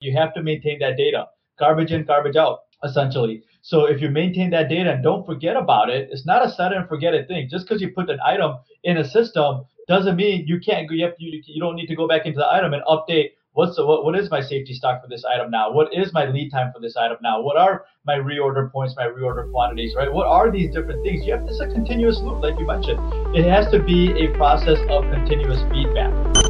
You have to maintain that data. Garbage in, garbage out, essentially. So if you maintain that data and don't forget about it, it's not a set and forget it thing. Just because you put an item in a system doesn't mean you can't go. You, you, you don't need to go back into the item and update what's the, what, what is my safety stock for this item now? What is my lead time for this item now? What are my reorder points, my reorder quantities, right? What are these different things? You have this a continuous loop, like you mentioned. It has to be a process of continuous feedback.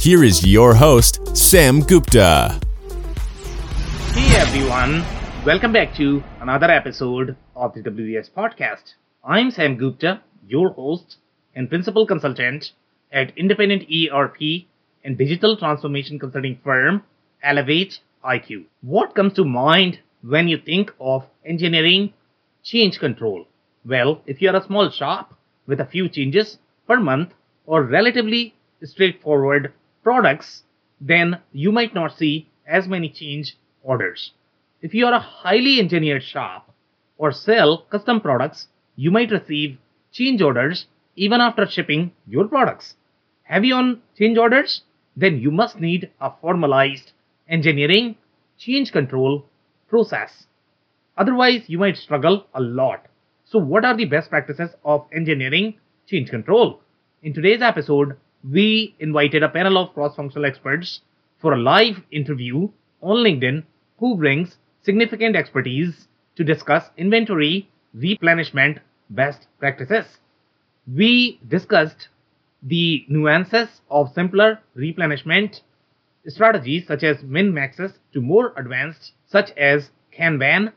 here is your host, Sam Gupta. Hey everyone, welcome back to another episode of the WBS Podcast. I'm Sam Gupta your host and principal consultant at independent ERP and digital transformation consulting firm Elevate IQ. What comes to mind when you think of engineering change control? Well, if you are a small shop with a few changes per month or relatively straightforward products, then you might not see as many change orders. If you are a highly engineered shop or sell custom products, you might receive change orders even after shipping your products. Heavy on change orders? Then you must need a formalized engineering change control process. Otherwise, you might struggle a lot. So, what are the best practices of engineering change control? In today's episode, we invited a panel of cross functional experts for a live interview on LinkedIn who brings significant expertise to discuss inventory replenishment best practices. We discussed the nuances of simpler replenishment strategies such as min maxes to more advanced such as Kanban,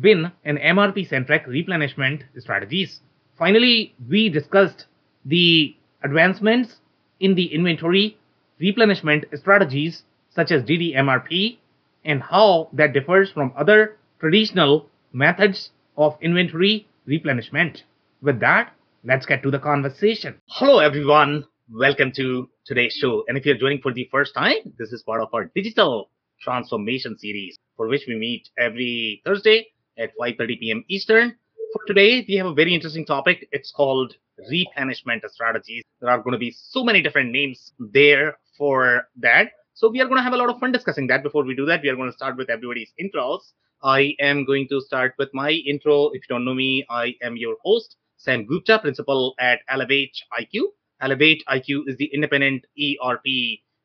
bin, and MRP centric replenishment strategies. Finally, we discussed the advancements in the inventory replenishment strategies such as DDMRP and how that differs from other traditional methods of inventory replenishment. With that, let's get to the conversation. Hello, everyone. Welcome to today's show. And if you're joining for the first time, this is part of our digital transformation series for which we meet every Thursday at 5:30 p.m. Eastern. For today, we have a very interesting topic. It's called replenishment strategies. There are going to be so many different names there for that. So we are going to have a lot of fun discussing that. Before we do that, we are going to start with everybody's intros. I am going to start with my intro. If you don't know me, I am your host, Sam Gupta, principal at Elevate IQ. ElevatIQ is the independent ERP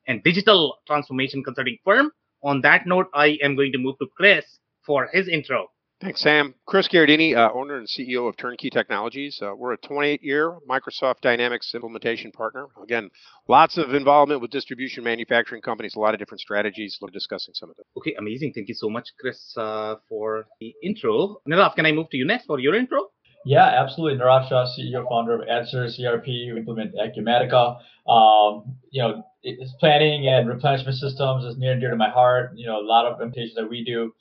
and digital transformation consulting firm. On that note, I am going to move to Chris for his intro. Thanks, Sam. Chris Gherardini, uh, owner and CEO of Turnkey Technologies. Uh, we're a 28 year Microsoft Dynamics implementation partner. Again, lots of involvement with distribution manufacturing companies, a lot of different strategies. We're discussing some of them. Okay, amazing. Thank you so much, Chris, uh, for the intro. Nirav, can I move to you next for your intro? Yeah, absolutely. Nirav Shah, CEO, founder of Answers ERP, we implement Acumatica. Um, you know, it's planning and replenishment systems is near and dear to my heart. You know, a lot of implementations that we do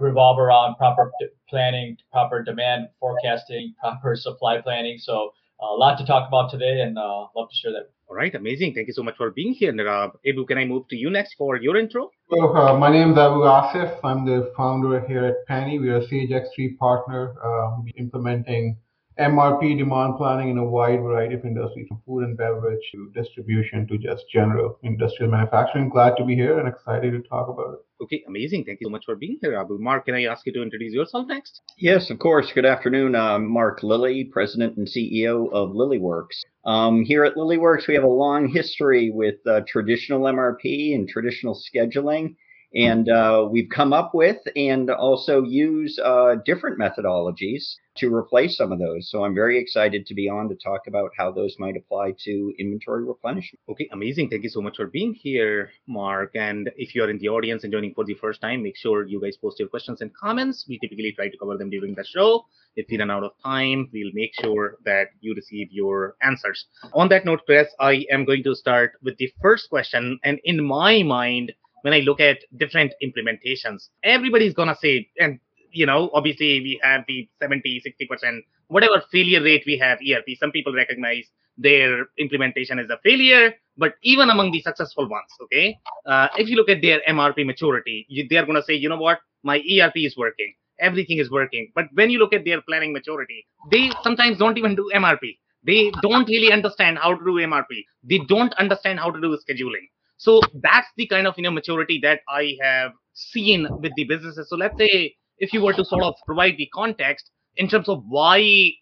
revolve around proper planning, proper demand forecasting, proper supply planning. So a lot to talk about today, and uh, love to share that. All right, amazing. Thank you so much for being here, Nirav. Abu, can I move to you next for your intro? So, uh, my name is Abu Asif. I'm the founder here at Penny. We are a Sage X3 partner um, implementing MRP demand planning in a wide variety of industries, from food and beverage to distribution to just general industrial manufacturing. Glad to be here and excited to talk about it. Okay, amazing. Thank you so much for being here, Abu. Mark, can I ask you to introduce yourself next? Yes, of course. Good afternoon. I'm Mark Lilly, President and CEO of LillyWorks. Um, here at LillyWorks, we have a long history with uh, traditional MRP and traditional scheduling and uh, we've come up with and also use uh, different methodologies to replace some of those. So I'm very excited to be on to talk about how those might apply to inventory replenishment. Okay, amazing. Thank you so much for being here, Mark. And if you're in the audience and joining for the first time, make sure you guys post your questions and comments. We typically try to cover them during the show. If we run out of time, we'll make sure that you receive your answers. On that note, Chris, I am going to start with the first question. And in my mind, when I look at different implementations, everybody's gonna say, and you know, obviously we have the 70, 60%, whatever failure rate we have ERP. Some people recognize their implementation as a failure, but even among the successful ones, okay, uh, if you look at their MRP maturity, you, they're gonna say, you know what, my ERP is working, everything is working. But when you look at their planning maturity, they sometimes don't even do MRP. They don't really understand how to do MRP. They don't understand how to do scheduling. So that's the kind of you know maturity that I have seen with the businesses. So let's say if you were to sort of provide the context in terms of why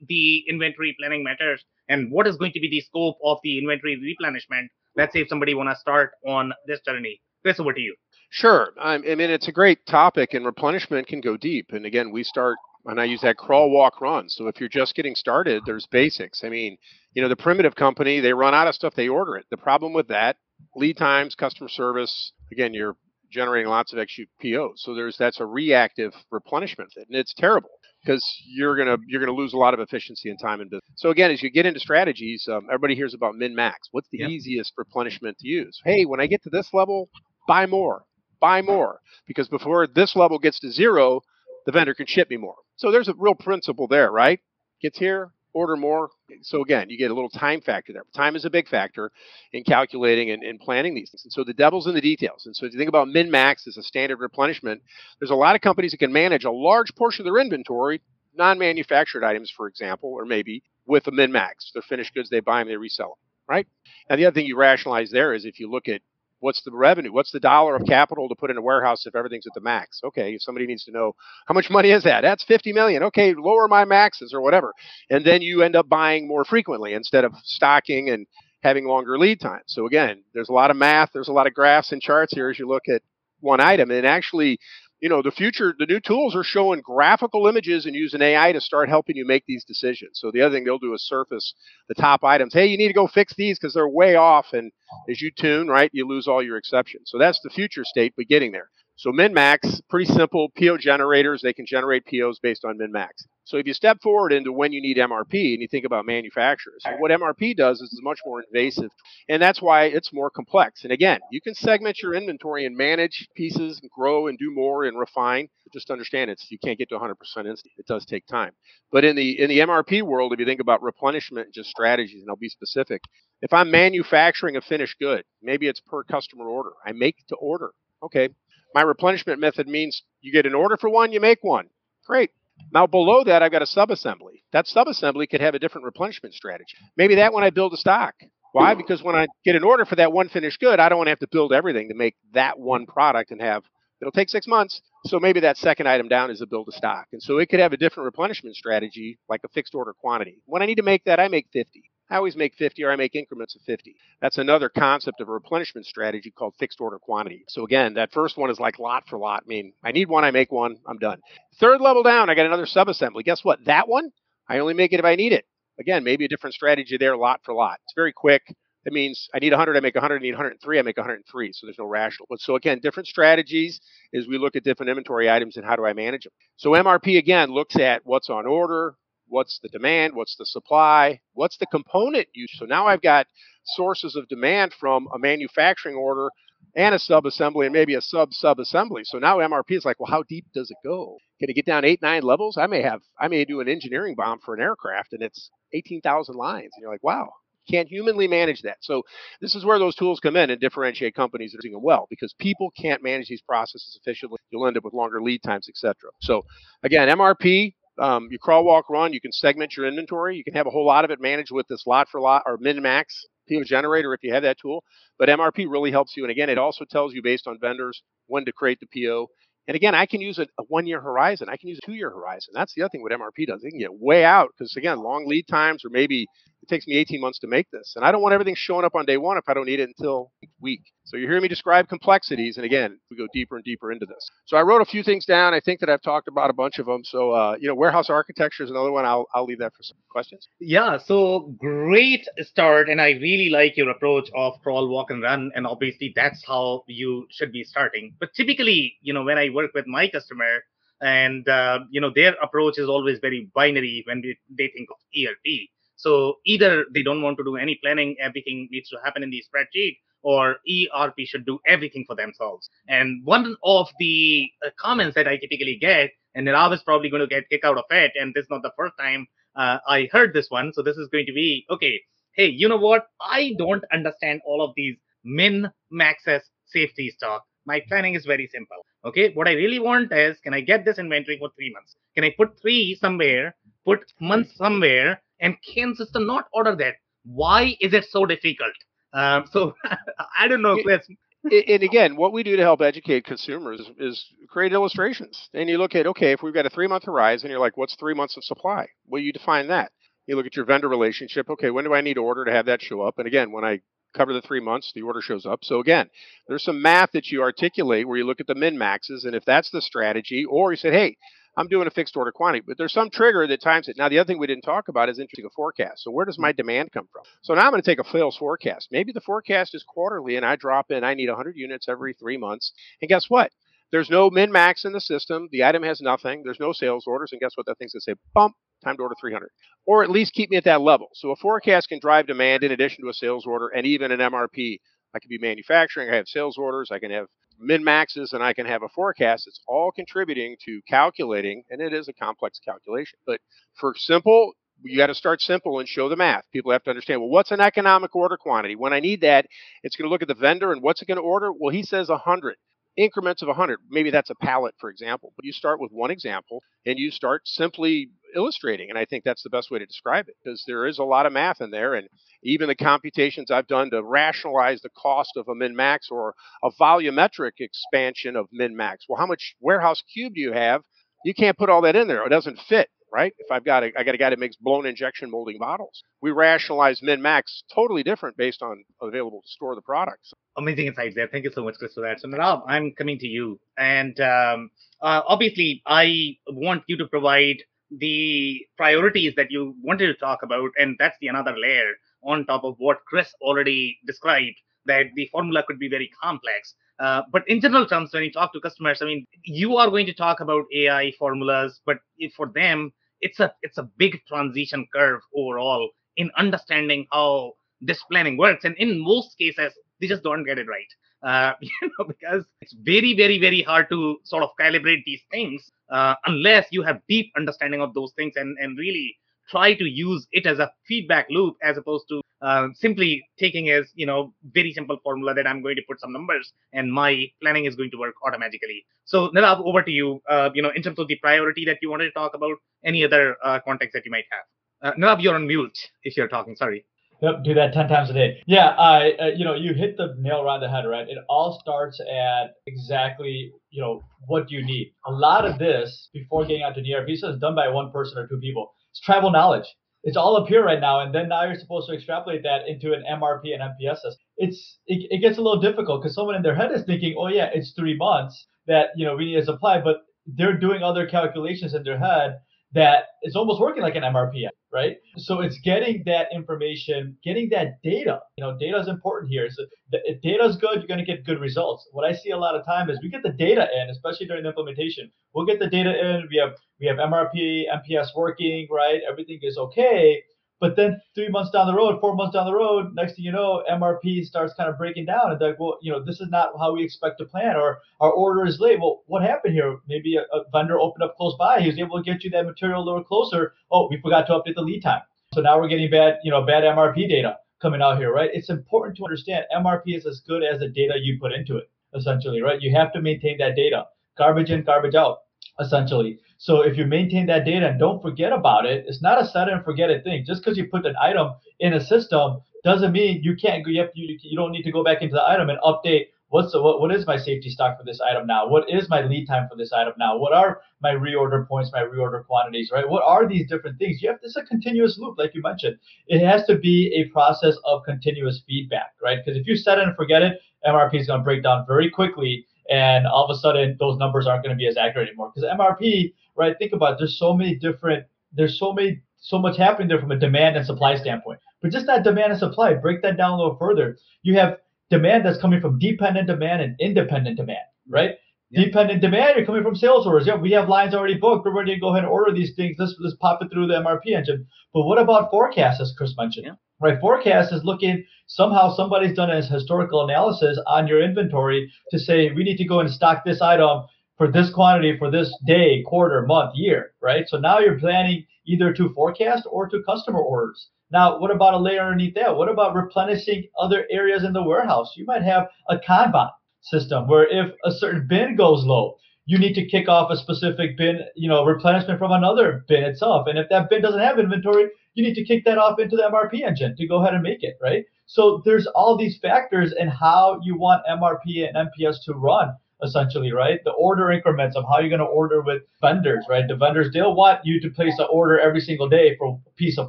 the inventory planning matters and what is going to be the scope of the inventory replenishment. Let's say if somebody want to start on this journey. Chris, over to you. Sure. I mean, it's a great topic, and replenishment can go deep. And again, we start, and I use that crawl, walk, run. So if you're just getting started, there's basics. I mean, you know, the primitive company, they run out of stuff, they order it. The problem with that, lead times, customer service, again, you're generating lots of extra POs. So there's that's a reactive replenishment, and it's terrible because you're gonna you're gonna lose a lot of efficiency and time in business. So again, as you get into strategies, um, everybody hears about min max. What's the easiest replenishment to use? Hey, when I get to this level, buy more, buy more, because before this level gets to zero, the vendor can ship me more. So there's a real principle there, right? Gets here, order more. So again, you get a little time factor there. Time is a big factor in calculating and, and planning these things. And so the devil's in the details. And so if you think about min max as a standard replenishment, there's a lot of companies that can manage a large portion of their inventory, non-manufactured items, for example, or maybe with a min max. They're finished goods, they buy them, they resell them. Right. Now the other thing you rationalize there is if you look at what's the revenue? What's the dollar of capital to put in a warehouse if everything's at the max? Okay, if somebody needs to know how much money is that? That's 50 million. Okay, lower my maxes or whatever. And then you end up buying more frequently instead of stocking and having longer lead times. So again, there's a lot of math, there's a lot of graphs and charts here as you look at one item. And actually, you know, the future, the new tools are showing graphical images and using AI to start helping you make these decisions. So the other thing they'll do is surface the top items. Hey, you need to go fix these because they're way off. And as you tune, right, you lose all your exceptions. So that's the future state, but getting there. So min-max, pretty simple PO generators. They can generate POs based on min-max. So if you step forward into when you need MRP and you think about manufacturers, what MRP does is much more invasive, and that's why it's more complex. And again, you can segment your inventory and manage pieces and grow and do more and refine. Just understand it's you can't get to 100% instant. It does take time. But in the in the MRP world, if you think about replenishment and just strategies, and I'll be specific, if I'm manufacturing a finished good, maybe it's per customer order. I make to order. Okay, my replenishment method means you get an order for one, you make one. Great. Now below that, I've got a subassembly. That subassembly could have a different replenishment strategy. Maybe that one I build a stock. Why? Because when I get an order for that one finished good, I don't want to have to build everything to make that one product and have it'll take six months. So maybe that second item down is a build a stock. And so it could have a different replenishment strategy, like a fixed order quantity. When I need to make that, I make 50. I always make 50 or I make increments of 50. That's another concept of a replenishment strategy called fixed order quantity. So again, that first one is like lot for lot. I mean, I need one, I make one, I'm done. Third level down, I got another subassembly. Guess what? That one, I only make it if I need it. Again, maybe a different strategy there, lot for lot. It's very quick. That means I need 100, I make 100, I need 103, I make 103. So there's no rational. But so again, different strategies as we look at different inventory items and how do I manage them. So MRP again looks at what's on order, what's the demand, what's the supply, what's the component use. So now I've got sources of demand from a manufacturing order and a sub assembly and maybe a sub sub assembly. So now MRP is like, well, how deep does it go? Can it get down eight, nine levels? I may have, I may do an engineering BOM for an aircraft and it's 18,000 lines. And you're like, wow, can't humanly manage that. So this is where those tools come in and differentiate companies that are doing well because people can't manage these processes efficiently. You'll end up with longer lead times, etc. So again, MRP um, you crawl, walk, run. You can segment your inventory. You can have a whole lot of it managed with this lot for lot or min max PO generator if you have that tool. But MRP really helps you. And again, it also tells you based on vendors when to create the PO. And again, I can use a, a one year horizon. I can use a two year horizon. That's the other thing what MRP does. They can get way out because, again, long lead times or maybe it takes me 18 months to make this. And I don't want everything showing up on day one if I don't need it until week. So you're hearing me describe complexities. And again, we go deeper and deeper into this. So I wrote a few things down. I think that I've talked about a bunch of them. So, uh, you know, warehouse architecture is another one. I'll, I'll leave that for some questions. Yeah. So great start. And I really like your approach of crawl, walk, and run. And obviously, that's how you should be starting. But typically, you know, when I work with my customer, and uh, you know their approach is always very binary when they, they think of ERP so either they don't want to do any planning, everything needs to happen in the spreadsheet, or ERP should do everything for themselves. And one of the uh, comments that I typically get, and I was probably going to get kicked out of it, and this is not the first time uh, I heard this one. So this is going to be okay. Hey, you know what? I don't understand all of these min maxes safety stock. My planning is very simple. Okay, what I really want is can I get this inventory for three months? Can I put three somewhere, put months somewhere, and can system not order that? Why is it so difficult? Um, so I don't know, Chris. and again, what we do to help educate consumers is create illustrations. And you look at, okay, if we've got a three month horizon, you're like, what's three months of supply? Well, you define that. You look at your vendor relationship. Okay, when do I need to order to have that show up? And again, when I cover the three months, the order shows up. So again, there's some math that you articulate where you look at the min maxes, and if that's the strategy, or you said, hey, I'm doing a fixed order quantity, but there's some trigger that times it. Now, the other thing we didn't talk about is interesting a forecast. So where does my mm-hmm. demand come from? So now I'm going to take a sales forecast. Maybe the forecast is quarterly, and I drop in. I need 100 units every three months, and guess what? There's no min max in the system. The item has nothing. There's no sales orders, and guess what? That thing's going to say bump time to order 300, or at least keep me at that level. So a forecast can drive demand in addition to a sales order and even an MRP. I could be manufacturing. I have sales orders. I can have min maxes and I can have a forecast. It's all contributing to calculating, and it is a complex calculation. But for simple, you got to start simple and show the math. People have to understand, well, what's an economic order quantity? When I need that, it's going to look at the vendor and what's it going to order? Well, he says 100 increments of 100. Maybe that's a pallet, for example. But you start with one example and you start simply illustrating. And I think that's the best way to describe it because there is a lot of math in there. And even the computations I've done to rationalize the cost of a min max or a volumetric expansion of min max. Well, how much warehouse cube do you have? You can't put all that in there. It doesn't fit right? If I've got a, I got a guy that makes blown injection molding bottles, we rationalize min max totally different based on available to store the products. Amazing insights there. Thank you so much, Chris, for that. So I'm coming to you, and um, uh, obviously I want you to provide the priorities that you wanted to talk about, and that's the another layer on top of what Chris already described. That the formula could be very complex. Uh, but in general terms, when you talk to customers, I mean, you are going to talk about AI formulas, but for them, it's a it's a big transition curve overall in understanding how this planning works and in most cases they just don't get it right uh, you know because it's very very very hard to sort of calibrate these things uh, unless you have deep understanding of those things and and really try to use it as a feedback loop as opposed to uh, simply taking as you know very simple formula that i'm going to put some numbers and my planning is going to work automatically so Nirav, over to you uh, you know in terms of the priority that you wanted to talk about any other uh, context that you might have uh, Nirav, you're on mute if you're talking sorry Yep, do that 10 times a day. Yeah, I, uh, you know, you hit the nail around the head, right? It all starts at exactly, you know, what do you need? A lot of this, before getting out to the ERP, is done by one person or two people. It's tribal knowledge. It's all up here right now, and then now you're supposed to extrapolate that into an MRP and MPS system. It's it, it gets a little difficult because someone in their head is thinking, oh yeah, it's three months that you know we need to supply, but they're doing other calculations in their head that is almost working like an MRP, right? So it's getting that information, getting that data. You know, data is important here. So if data is good, you're going to get good results. What I see a lot of time is we get the data in, especially during the implementation. We'll get the data in. We have we have MRP, MPS working, right? Everything is okay. But then three months down the road, four months down the road, next thing you know, MRP starts kind of breaking down. And like, well, you know, this is not how we expect to plan, or our order is late. Well, what happened here? Maybe a, a vendor opened up close by. He was able to get you that material a little closer. Oh, we forgot to update the lead time. So now we're getting bad, you know, bad MRP data coming out here, right? It's important to understand MRP is as good as the data you put into it, essentially, right? You have to maintain that data. Garbage in, garbage out, essentially. So if you maintain that data and don't forget about it, it's not a set and forget it thing. Just because you put an item in a system doesn't mean you can't go. You, you, you don't need to go back into the item and update. What's the, what, what is my safety stock for this item now? What is my lead time for this item now? What are my reorder points, my reorder quantities, right? What are these different things? You have this is a continuous loop, like you mentioned. It has to be a process of continuous feedback, right? Because if you set it and forget it, MRP is going to break down very quickly and all of a sudden those numbers aren't going to be as accurate anymore. Because MRP, right? Think about it, there's so many different, there's so many, so much happening there from a demand and supply standpoint. But just that demand and supply, break that down a little further. You have demand that's coming from dependent demand and independent demand, right? Yeah. Dependent demand, you're coming from sales orders. Yeah, we have lines already booked. We're ready to go ahead and order these things. Let's, let's pop it through the MRP engine. But what about forecasts, as Chris mentioned? Yeah right? Forecast is looking somehow somebody's done a historical analysis on your inventory to say we need to go and stock this item for this quantity for this day, quarter, month, year, right? So now you're planning either to forecast or to customer orders. Now, what about a layer underneath that? What about replenishing other areas in the warehouse? You might have a Kanban system where if a certain bin goes low, you need to kick off a specific bin, you know, replenishment from another bin itself. And if that bin doesn't have inventory, you need to kick that off into the MRP engine to go ahead and make it, right? So there's all these factors in how you want MRP and MPS to run essentially, right? The order increments of how you're going to order with vendors, right? The vendors, they'll want you to place an order every single day for a piece of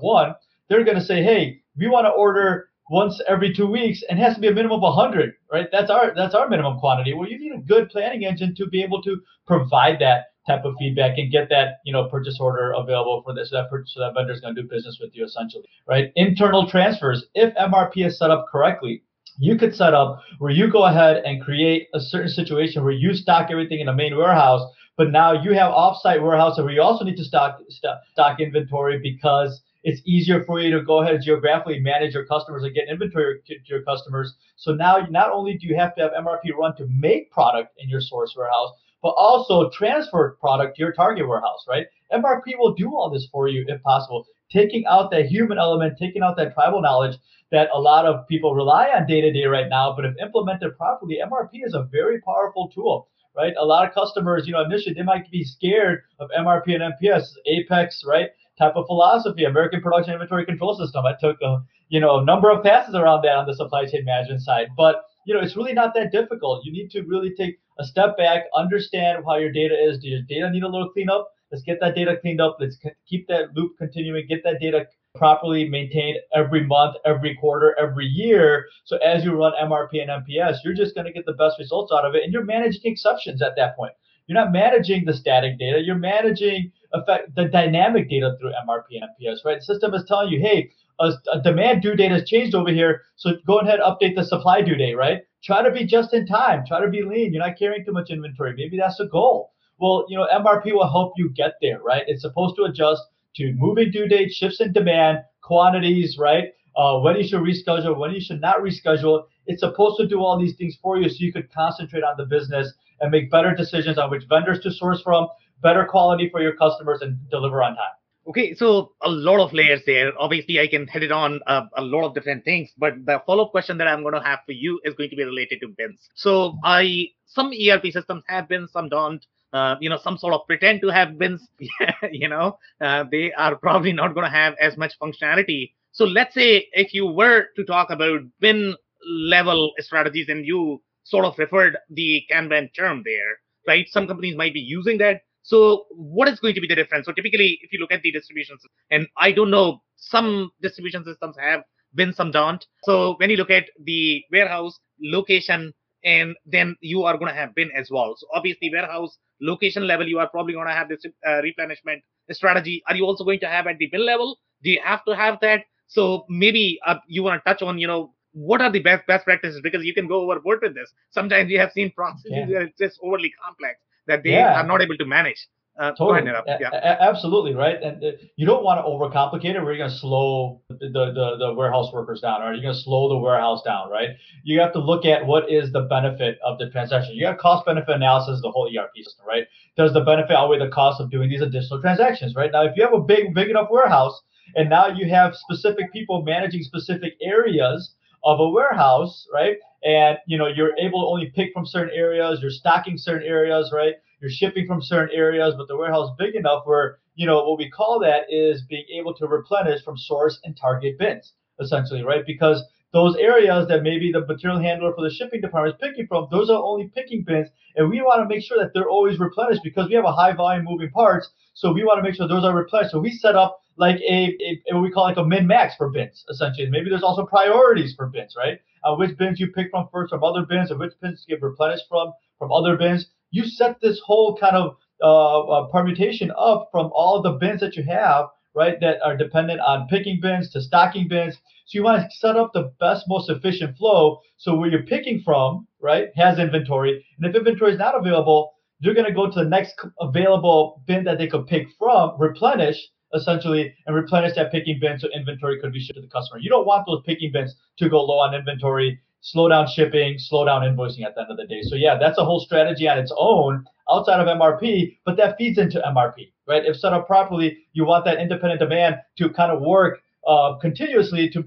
one. They're going to say, hey, we want to order once every two weeks and it has to be a minimum of 100 right that's our that's our minimum quantity well you need a good planning engine to be able to provide that type of feedback and get that you know purchase order available for this so that so that vendor is going to do business with you essentially right internal transfers if mrp is set up correctly you could set up where you go ahead and create a certain situation where you stock everything in a main warehouse but now you have offsite warehouse where you also need to stock stock, stock inventory because it's easier for you to go ahead and geographically manage your customers and get inventory to your customers. So now not only do you have to have MRP run to make product in your source warehouse, but also transfer product to your target warehouse, right? MRP will do all this for you if possible, taking out that human element, taking out that tribal knowledge that a lot of people rely on day to day right now. But if implemented properly, MRP is a very powerful tool right? A lot of customers, you know, initially they might be scared of MRP and MPS, APICS, right? type of philosophy, American Production Inventory Control System. I took a you know a number of passes around that on the supply chain management side, but you know it's really not that difficult. You need to really take a step back, understand how your data is. Do your data need a little cleanup? Let's get that data cleaned up. Let's keep that loop continuing. Get that data properly maintained every month, every quarter, every year. So as you run MRP and MPS, you're just going to get the best results out of it, and you're managing exceptions at that point. You're not managing the static data. You're managing affect the dynamic data through MRP and MPS, right? The system is telling you, hey, a, a, demand due date has changed over here, so go ahead update the supply due date, right? Try to be just in time. Try to be lean. You're not carrying too much inventory. Maybe that's the goal. Well, you know, MRP will help you get there, right? It's supposed to adjust to moving due dates, shifts in demand, quantities, right? Uh, when you should reschedule, when you should not reschedule. It's supposed to do all these things for you so you could concentrate on the business and make better decisions on which vendors to source from, better quality for your customers, and deliver on time. Okay, so a lot of layers there. Obviously, I can hit it on uh, a lot of different things, but the follow-up question that I'm going to have for you is going to be related to bins. So, I some ERP systems have bins, some don't. Uh, you know, some sort of pretend to have bins. you know, uh, they are probably not going to have as much functionality. So, let's say if you were to talk about bin level strategies, and you sort of referred the Kanban term there, right? Some companies might be using that. So what is going to be the difference? So typically, if you look at the distributions, and I don't know, some distribution systems have been, some don't. So when you look at the warehouse location, and then you are going to have bin as well. So obviously, warehouse location level, you are probably going to have this uh, replenishment strategy. Are you also going to have at the bin level? Do you have to have that? So maybe uh, you want to touch on, you know, what are the best best practices because you can go overboard with this sometimes we have seen processes yeah. that it's just overly complex that they yeah. are not able to manage. Uh, totally. yeah. A- absolutely right? And uh, you don't want to overcomplicate it. Where you're going to slow the, the, the warehouse workers down or you're going to slow the warehouse down right? You have to look at what is the benefit of the transaction. You have cost benefit analysis the whole erp system right? Does the benefit outweigh the cost of doing these additional transactions right? Now if you have a big big enough warehouse and now you have specific people managing specific areas of a warehouse, right? And you know you're able to only pick from certain areas. You're stocking certain areas, right? You're shipping from certain areas, but the warehouse is big enough where you know what we call that is being able to replenish from source and target bins, essentially, right? Because those areas that maybe the material handler for the shipping department is picking from, those are only picking bins, and we want to make sure that they're always replenished because we have a high volume moving parts. So we want to make sure those are replenished. So we set up like a, a, what we call like a min max for bins essentially. Maybe there's also priorities for bins, right? Uh, which bins you pick from first from other bins, or which bins get replenished from from other bins. You set this whole kind of uh, uh, permutation up from all the bins that you have, right? That are dependent on picking bins to stocking bins. So you want to set up the best, most efficient flow. So where you're picking from, right, has inventory, and if inventory is not available, you're going to go to the next available bin that they could pick from, replenish, essentially and replenish that picking bin so inventory could be shipped to the customer. You don't want those picking bins to go low on inventory, slow down shipping, slow down invoicing at the end of the day. So yeah, that's a whole strategy on its own outside of MRP, but that feeds into MRP, right? If set up properly, you want that independent demand to kind of work uh, continuously to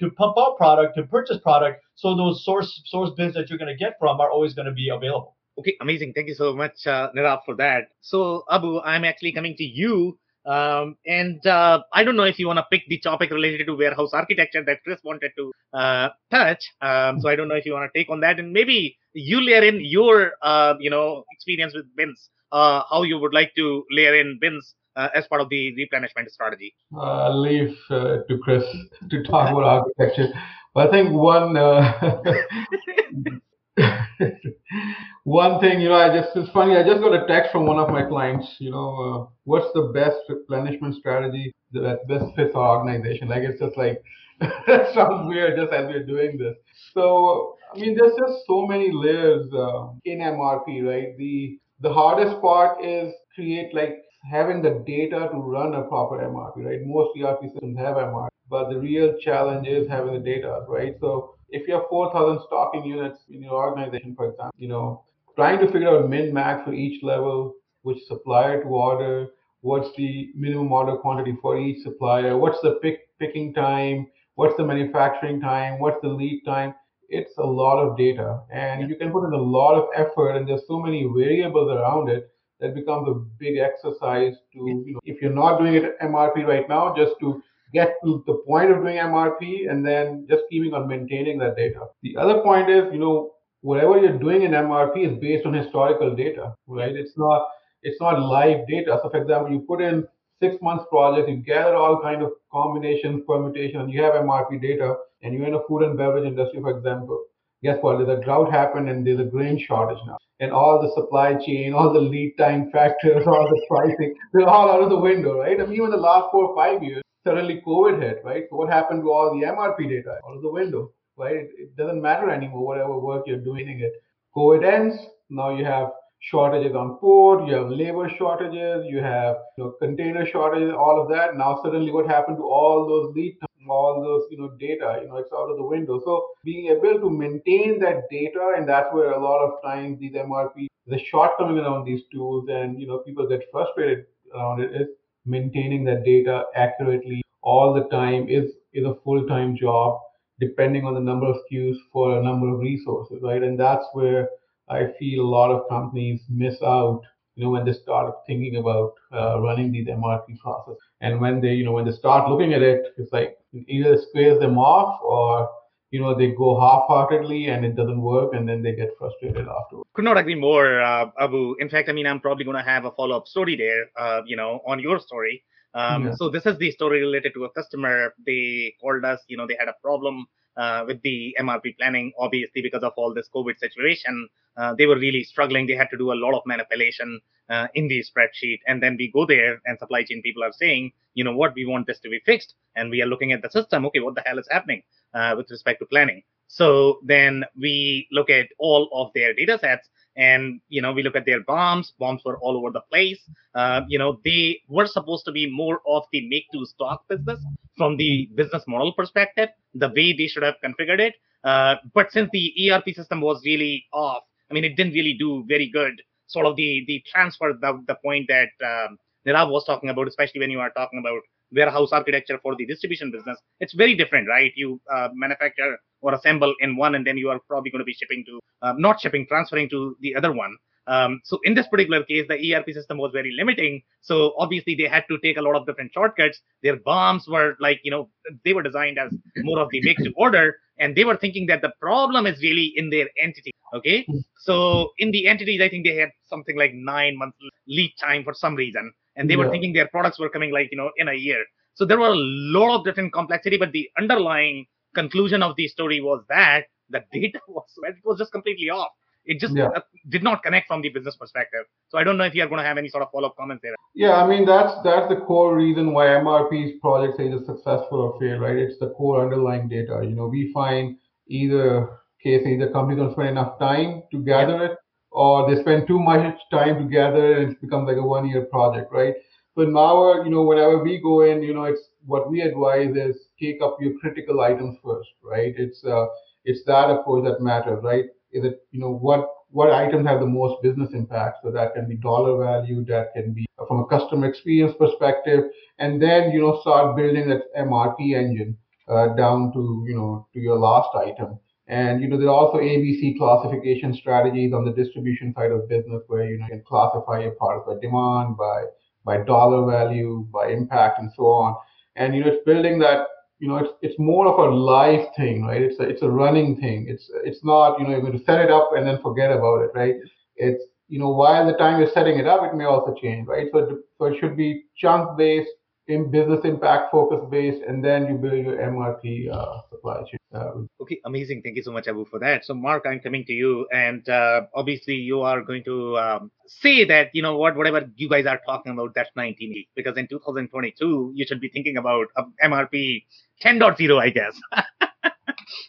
to pump out product, to purchase product, so those source source bins that you're going to get from are always going to be available. Okay, amazing. Thank you so much, uh, Nirav, for that. So, Abu, I'm actually coming to you. Um, and uh, I don't know if you want to pick the topic related to warehouse architecture that Chris wanted to uh, touch. Um, so I don't know if you want to take on that, and maybe you layer in your, uh, you know, experience with bins, uh, how you would like to layer in bins uh, as part of the replenishment strategy. Uh, I'll leave to Chris to talk about architecture. But I think one one thing, you know, I just it's funny. I just got a text from one of my clients. You know, uh, what's the best replenishment strategy that best fits our organization? Like it's just like that sounds weird just as we're doing this. So I mean, there's just so many layers uh, in MRP, right? The the hardest part is create like having the data to run a proper MRP, right? Most ERP systems have MRP, but the real challenge is having the data, right? So if you have 4,000 stocking units in your organization, for example, you know, trying to figure out min max for each level, which supplier to order, what's the minimum order quantity for each supplier, what's the pick picking time, what's the manufacturing time, what's the lead time. It's a lot of data, and yeah. you can put in a lot of effort, and there's so many variables around it that becomes a big exercise to, you know, if you're not doing it MRP right now, just to get to the point of doing MRP and then just keeping on maintaining that data. The other point is, you know, whatever you're doing in MRP is based on historical data, right? It's not it's not live data. So for example, you put in six months project, you gather all kind of combinations, permutations, you have MRP data, and you're in a food and beverage industry, for example. Guess what? There's a drought happened and there's a grain shortage now. And all the supply chain, all the lead time factors, all the pricing, they're all out of the window, right? I mean, even the last four or five years, suddenly COVID hit, right? So what happened to all the MRP data? Out of the window, right? It, it doesn't matter anymore, whatever work you're doing in it. COVID ends, now you have shortages on port, you have labor shortages, you have you know, container shortages, all of that. Now suddenly what happened to all those lead time, all those you know data, you know, it's out of the window. So being able to maintain that data, and that's where a lot of times these MRP, the shortcoming around these tools, and you know, people get frustrated around it is maintaining that data accurately all the time is is a full-time job depending on the number of SKUs for a number of resources, right? And that's where I feel a lot of companies miss out, you know, when they start thinking about uh, running these MRP process. And when they, you know, when they start looking at it, it's like either squares them off or you know they go half-heartedly and it doesn't work and then they get frustrated afterwards. Could not agree more uh, abu. In fact i mean i'm probably going to have a follow-up story there uh, you know on your story. Um, yeah. so this is the story related to a customer. They called us you know they had a problem uh, with the mrp planning obviously because of all this covid situation uh, they were really struggling. They had to do a lot of manipulation uh, in the spreadsheet. And then we go there and supply chain people are saying you know what? We want this to be fixed. And we are looking at the system. Okay what the hell is happening uh, with respect to planning. So then we look at all of their data sets and you know we look at their BOMs BOMs were all over the place. Uh, you know they were supposed to be more of the make to stock business from the business model perspective the way they should have configured it. Uh, but since the erp system was really off i mean it didn't really do very good. Sort of the the transfer the, the point that um, Nirav was talking about especially when you are talking about warehouse architecture for the distribution business, it's very different, right? You uh, manufacture or assemble in one, and then you are probably going to be shipping to, uh, not shipping, transferring to the other one. Um, so in this particular case, the ERP system was very limiting. So obviously they had to take a lot of different shortcuts. Their BOMs were like, you know, they were designed as more of the make to order, and they were thinking that the problem is really in their entity. Okay, so in the entities, I think they had something like nine months lead time for some reason and they yeah. were thinking their products were coming like you know in a year so there were a lot of different complexity but the underlying conclusion of the story was that the data was it was just completely off it just yeah. Uh, did not connect from the business perspective so i don't know if you are going to have any sort of follow-up comments there yeah i mean that's that's the core reason why mrp's projects are either successful or fail right it's the core underlying data you know we find either case either company don't spend enough time to gather yeah. it or they spend too much time together and it becomes like a one year project, right? So now, you know, whenever we go in, you know, it's what we advise is take up your critical items first, right? It's uh, it's that approach that matters, right? Is it, you know, what what items have the most business impact? So that can be dollar value, that can be from a customer experience perspective, and then you know start building that MRP engine uh, down to you know to your last item. And you know there are also ABC classification strategies on the distribution side of business where you know you can classify your product by demand, by by dollar value, by impact, and so on. And you know it's building that you know it's it's more of a live thing, right? It's a it's a running thing. It's it's not you know you're going to set it up and then forget about it, right? It's you know while the time you're setting it up, it may also change, right? So so it should be chunk based in business impact focus based, and then you build your MRP uh, supply chain. Uh, okay, amazing. Thank you so much, Abu, for that. So, Mark, I'm coming to you, and uh, obviously you are going to um, say that you know what, whatever you guys are talking about, that's 1980, because in 2022 you should be thinking about MRP 10.0, I guess.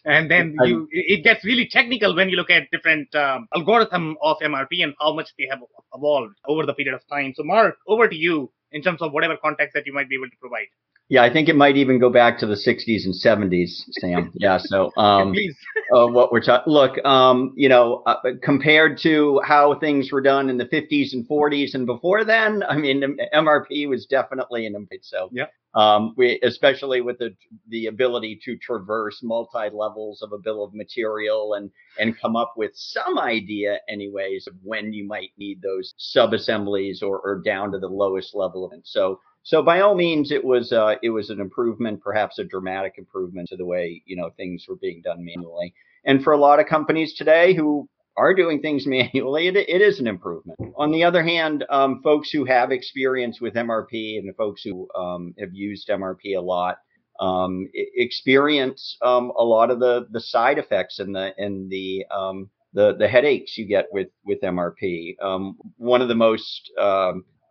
and then you it gets really technical when you look at different um, algorithm of mrp and how much they have evolved over the period of time so mark over to you in terms of whatever context that you might be able to provide. Yeah, I think it might even go back to the 60s and 70s, Sam. Yeah, so um, uh, what we're talking. Look, um, you know, uh, compared to how things were done in the 50s and 40s and before then, I mean, MRP was definitely an impact. So yeah, um, we especially with the the ability to traverse multi levels of a bill of material and and come up with some idea, anyways, of when you might need those sub assemblies or or down to the lowest level And. So so by all means, it was uh, it was an improvement, perhaps a dramatic improvement to the way you know things were being done manually. And for a lot of companies today who are doing things manually, it, it is an improvement. On the other hand, um, folks who have experience with MRP and the folks who um, have used MRP a lot um, experience um, a lot of the the side effects and the and the um, the the headaches you get with with MRP. Um, one of the most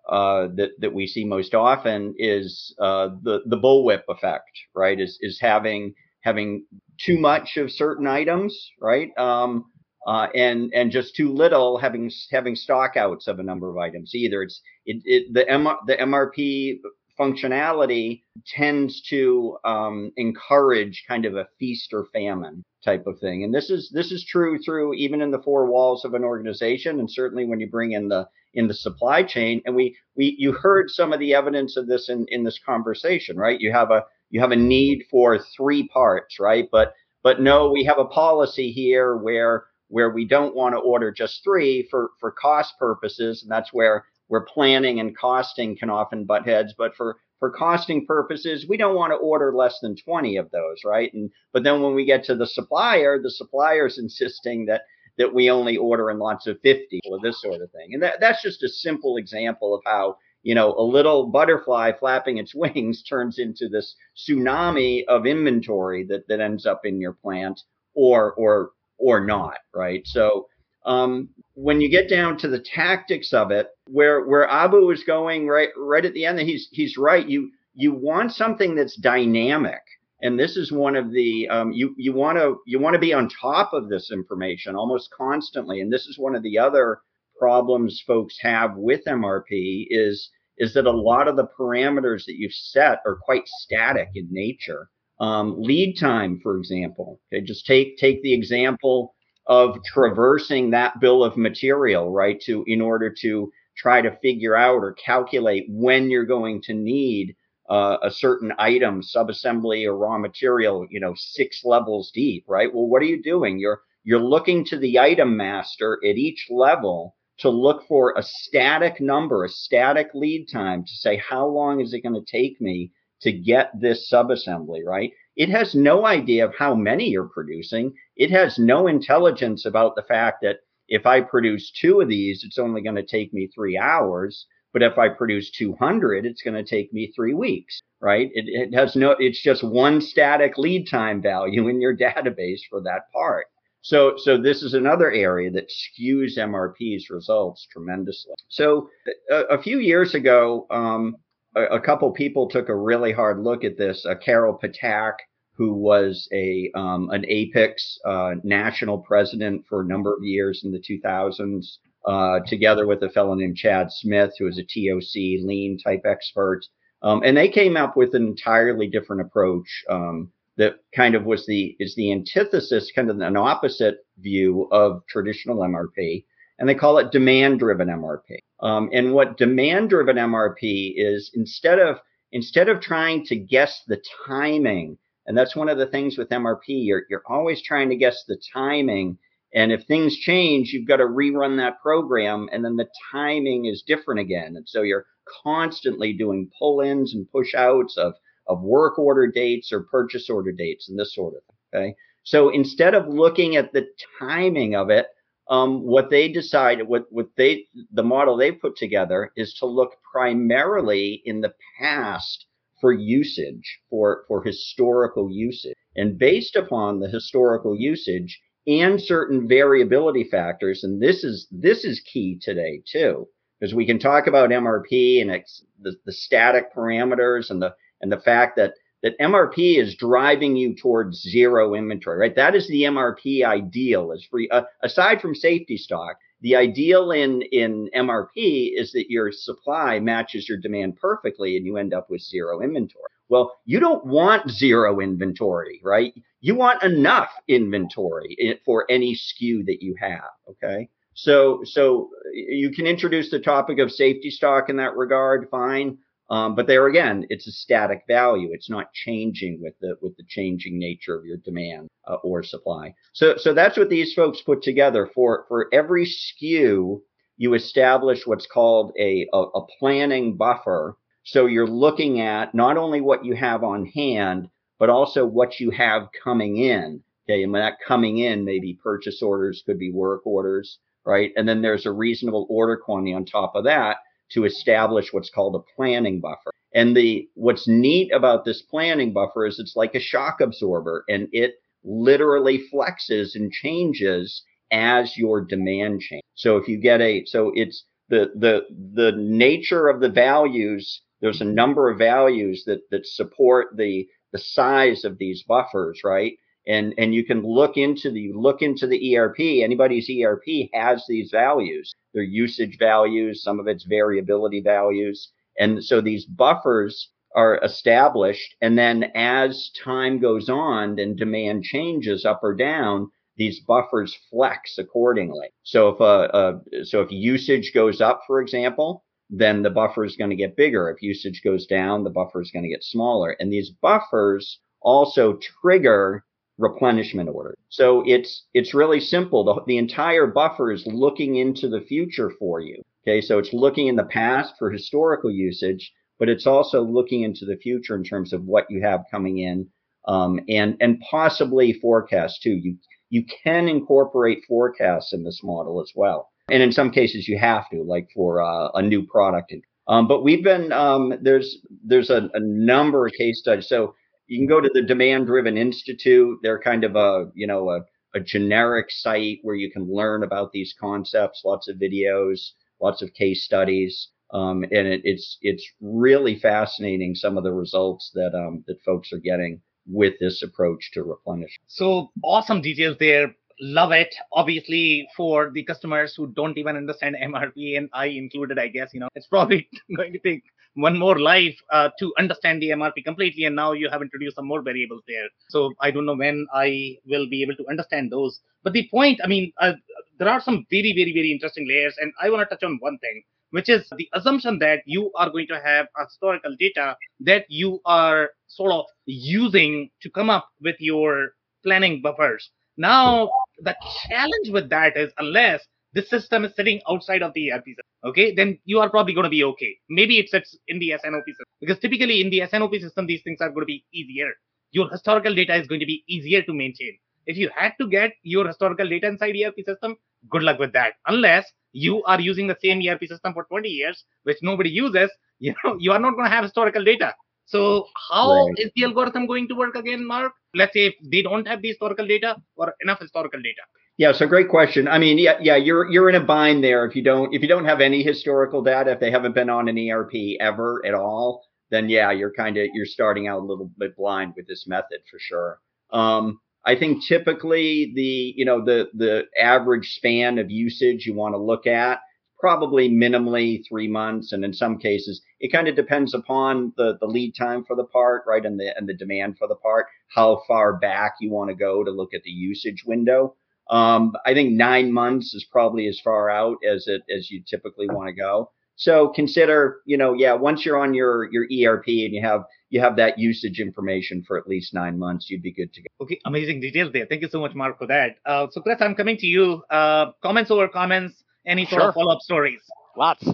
uh, that that we see most often is uh, the the bullwhip effect, right? Is is having having too much of certain items, right? Um, uh, and and just too little having having stockouts of a number of items. Either it's it, it the M, the MRP functionality tends to um, encourage kind of a feast or famine type of thing, and this is this is true through even in the four walls of an organization, and certainly when you bring in the in the supply chain. And we we you heard some of the evidence of this in in this conversation, right? You have a you have a need for three parts, right? But but no, we have a policy here where where we don't want to order just three for for cost purposes, and that's where where planning and costing can often butt heads. But for for costing purposes, we don't want to order less than 20 of those, right? And but then when we get to the supplier, the supplier's insisting that that we only order in lots of 50 or this sort of thing. And that, that's just a simple example of how, you know, a little butterfly flapping its wings turns into this tsunami of inventory that, that ends up in your plant or, or, or not, right? So, um, when you get down to the tactics of it, where, where Abu is going right, right at the end, he's, he's right. You, you want something that's dynamic. And this is one of the um, you you want to you want to be on top of this information almost constantly. And this is one of the other problems folks have with mrp is is that a lot of the parameters that you've set are quite static in nature. Um, lead time for example. Okay just take take the example of traversing that bill of material right to in order to try to figure out or calculate when you're going to need uh, a certain item, subassembly or raw material, you know, six levels deep, right? Well, what are you doing? You're you're looking to the item master at each level to look for a static number, a static lead time to say how long is it going to take me to get this subassembly, right? It has no idea of how many you're producing. It has no intelligence about the fact that if I produce two of these, it's only going to take me three hours. But if I produce 200, it's going to take me three weeks, right? It, it has no, it's just one static lead time value in your database for that part. So, so this is another area that skews MRP's results tremendously. So, a, a few years ago, um, a, a, couple people took a really hard look at this. Uh, Carol Ptak, who was a um, an APICS uh, national president for a number of years in the 2000s, uh, together with a fellow named Chad Smith, who is a TOC lean type expert. Um, and they came up with an entirely different approach um, that kind of was the is the antithesis, kind of an opposite view of traditional MRP, and they call it demand driven MRP. Um, and what demand driven MRP is instead of instead of trying to guess the timing, and that's one of the things with MRP, you're you're always trying to guess the timing. And if things change, you've got to rerun that program, and then the timing is different again. And so you're constantly doing pull ins and push outs of, of work order dates or purchase order dates and this sort of thing. Okay. So instead of looking at the timing of it, um, what they decided, what, what they, the model they put together is to look primarily in the past for usage, for, for historical usage. And based upon the historical usage and certain variability factors, and this is, this is key today too because we can talk about MRP and the, the static parameters and the and the fact that that MRP is driving you towards zero inventory, right? That is the MRP ideal. Is free uh, aside from safety stock. The ideal in in MRP is that your supply matches your demand perfectly, and you end up with zero inventory. Well, you don't want zero inventory, right? You want enough inventory eh, for any SKU that you have. Okay. So, so eh, you can introduce the topic of safety stock in that regard, fine. Um, but there again, it's a static value. It's not changing with the with the changing nature of your demand uh, or supply. So, so that's what these folks put together. For for every SKU. you establish what's called a, a, a planning buffer. So you're looking at not only what you have on hand, but also what you have coming in. Okay, and when that coming in, maybe purchase orders, could be work orders right? And then there's a reasonable order quantity on top of that to establish what's called a planning buffer. And the what's neat about this planning buffer is it's like a shock absorber and it literally flexes and changes as your demand change. So if you get a so it's the the the nature of the values there's a number of values that that support the the size of these buffers, right? And and you can look into the look into the ERP. Anybody's ERP has these values. Their usage values, some of its variability values, and so these buffers are established. And then as time goes on and demand changes up or down, these buffers flex accordingly. So if uh, uh so if usage goes up, for example, then the buffer is going to get bigger. If usage goes down, the buffer is going to get smaller. And these buffers also trigger replenishment order. So it's it's really simple. The, the entire buffer is looking into the future for you. Okay, so it's looking in the past for historical usage, but it's also looking into the future in terms of what you have coming in, um, and and possibly forecast too. You you can incorporate forecasts in this model as well, and in some cases you have to, like for uh, a new product. Um, but we've been um, there's there's a, a number of case studies. So you can go to the Demand Driven Institute. They're kind of a, you know, a, a generic site where you can learn about these concepts, lots of videos, lots of case studies. Um, and it, it's it's really fascinating some of the results that um, that folks are getting with this approach to replenish. So awesome details there. Love it. Obviously, for the customers who don't even understand MRP, and I included, I guess, you know, it's probably going to take one more life uh, to understand the MRP completely. And now you have introduced some more variables there. So I don't know when I will be able to understand those. But the point, I mean, uh, there are some very, very, very interesting layers. And I want to touch on one thing, which is the assumption that you are going to have historical data that you are sort of using to come up with your planning buffers. Now, the challenge with that is unless the system is sitting outside of the ERP system, okay, then you are probably going to be okay. Maybe it sits in the S&OP system because typically in the S&OP system, these things are going to be easier. Your historical data is going to be easier to maintain. If you had to get your historical data inside ERP system, good luck with that. Unless you are using the same ERP system for 20 years, which nobody uses, you know, you are not going to have historical data. So how right. is the algorithm going to work again, Mark? Let's say if they don't have the historical data or enough historical data. Yeah, so great question. I mean, yeah, yeah, you're you're in a bind there if you don't if you don't have any historical data, if they haven't been on an ERP ever at all, then yeah, you're kind of you're starting out a little bit blind with this method for sure. Um, I think typically the you know the the average span of usage you want to look at probably minimally three months, and in some cases it kind of depends upon the the lead time for the part, right, and the and the demand for the part, how far back you want to go to look at the usage window. Um, I think nine months is probably as far out as it as you typically want to go. So consider, you know, yeah, once you're on your your ERP and you have you have that usage information for at least nine months, you'd be good to go. Okay, amazing details there. Thank you so much, Mark, for that. Uh, so, Chris, I'm coming to you. Uh, comments over comments. Any sort Sure. of follow-up stories? Lots.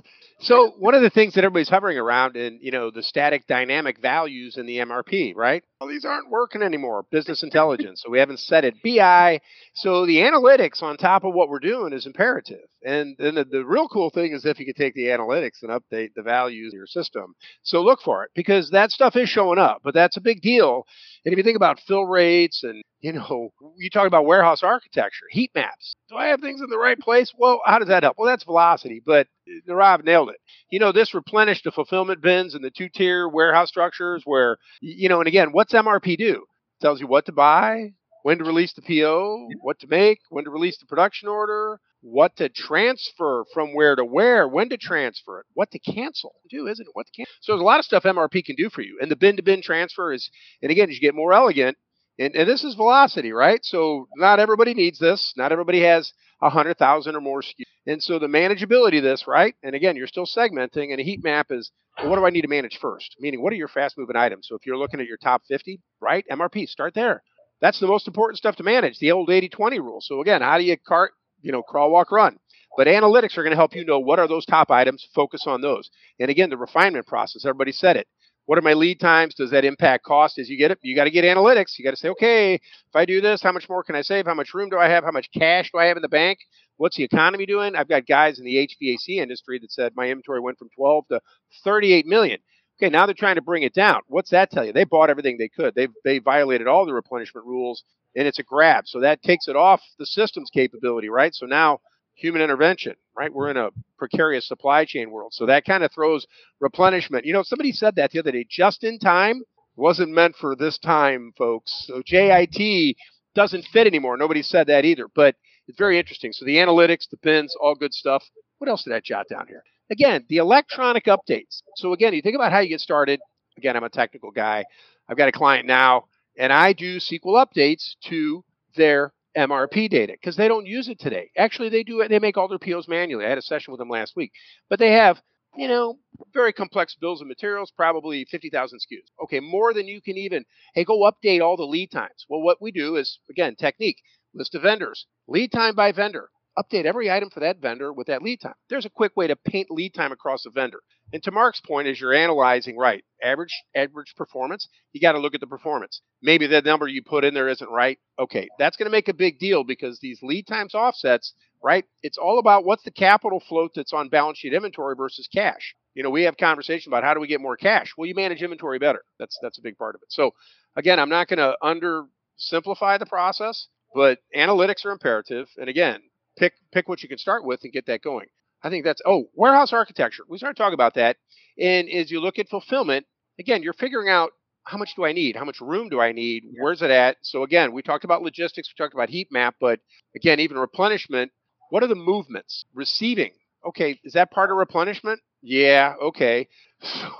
So one of the things that everybody's hovering around in, you know, the static dynamic values in the MRP, right? Well, these aren't working anymore. Business intelligence. So we haven't set it. BI. So the analytics on top of what we're doing is imperative. And then the, the real cool thing is if you could take the analytics and update the values of your system. So look for it because that stuff is showing up, but that's a big deal. And if you think about fill rates and, you know, you talk about warehouse architecture, heat maps. Do I have things in the right place? Well, how does that help? Well, that's velocity, but uh, Nirav nailed it. You know, this replenished the fulfillment bins and the two tier warehouse structures where, you know, and again, what's MRP do? It tells you what to buy, when to release the PO, what to make, when to release the production order, what to transfer from where to where, when to transfer it, what to cancel. Do isn't it? What to cancel. So there's a lot of stuff MRP can do for you. And the bin to bin transfer is, and again, as you get more elegant, and, and this is velocity, right? So not everybody needs this. Not everybody has a hundred thousand or more SKUs. And so the manageability of this, right? And again, you're still segmenting, and a heat map is well, what do I need to manage first? Meaning, what are your fast moving items? So if you're looking at your top 50, right? MRP, start there. That's the most important stuff to manage, the old 80 20 rule. So again, how do you cart, you know, crawl, walk, run? But analytics are going to help you know what are those top items, focus on those. And again, the refinement process, everybody said it. What are my lead times? Does that impact cost as you get it? You got to get analytics. You got to say, okay, if I do this, how much more can I save? How much room do I have? How much cash do I have in the bank? What's the economy doing? I've got guys in the HVAC industry that said my inventory went from 12 to 38 million. Okay, now they're trying to bring it down. What's that tell you? They bought everything they could. They they violated all the replenishment rules, and it's a grab. So that takes it off the system's capability, right? So now human intervention, right? We're in a precarious supply chain world, so that kind of throws replenishment. You know, somebody said that the other day. Just in time wasn't meant for this time, folks. So JIT doesn't fit anymore. Nobody said that either, but it's very interesting. So the analytics, the pins, all good stuff. What else did I jot down here? Again, the electronic updates. So again, you think about how you get started. Again, I'm a technical guy. I've got a client now, and I do SQL updates to their MRP data because they don't use it today. Actually, they do it. They make all their POs manually. I had a session with them last week, but they have, you know, very complex bills of materials, probably 50,000 SKUs. Okay, more than you can even. Hey, go update all the lead times. Well, what we do is again technique list of vendors, lead time by vendor. Update every item for that vendor with that lead time. There's a quick way to paint lead time across a vendor. And to Mark's point, as you're analyzing, right, average average performance, you got to look at the performance. Maybe the number you put in there isn't right. Okay, that's going to make a big deal because these lead times offsets, right? It's all about what's the capital float that's on balance sheet inventory versus cash. You know, we have conversation about how do we get more cash. Well, you manage inventory better. That's that's a big part of it. So again, I'm not going to under simplify the process, but analytics are imperative. And again, pick pick what you can start with and get that going. I think that's oh warehouse architecture. We started talking about that, and as you look at fulfillment, again, you're figuring out how much do I need, how much room do I need, where's it at. So again, we talked about logistics, we talked about heat map, but again, even replenishment. What are the movements? Receiving. Okay, is that part of replenishment? Yeah. Okay.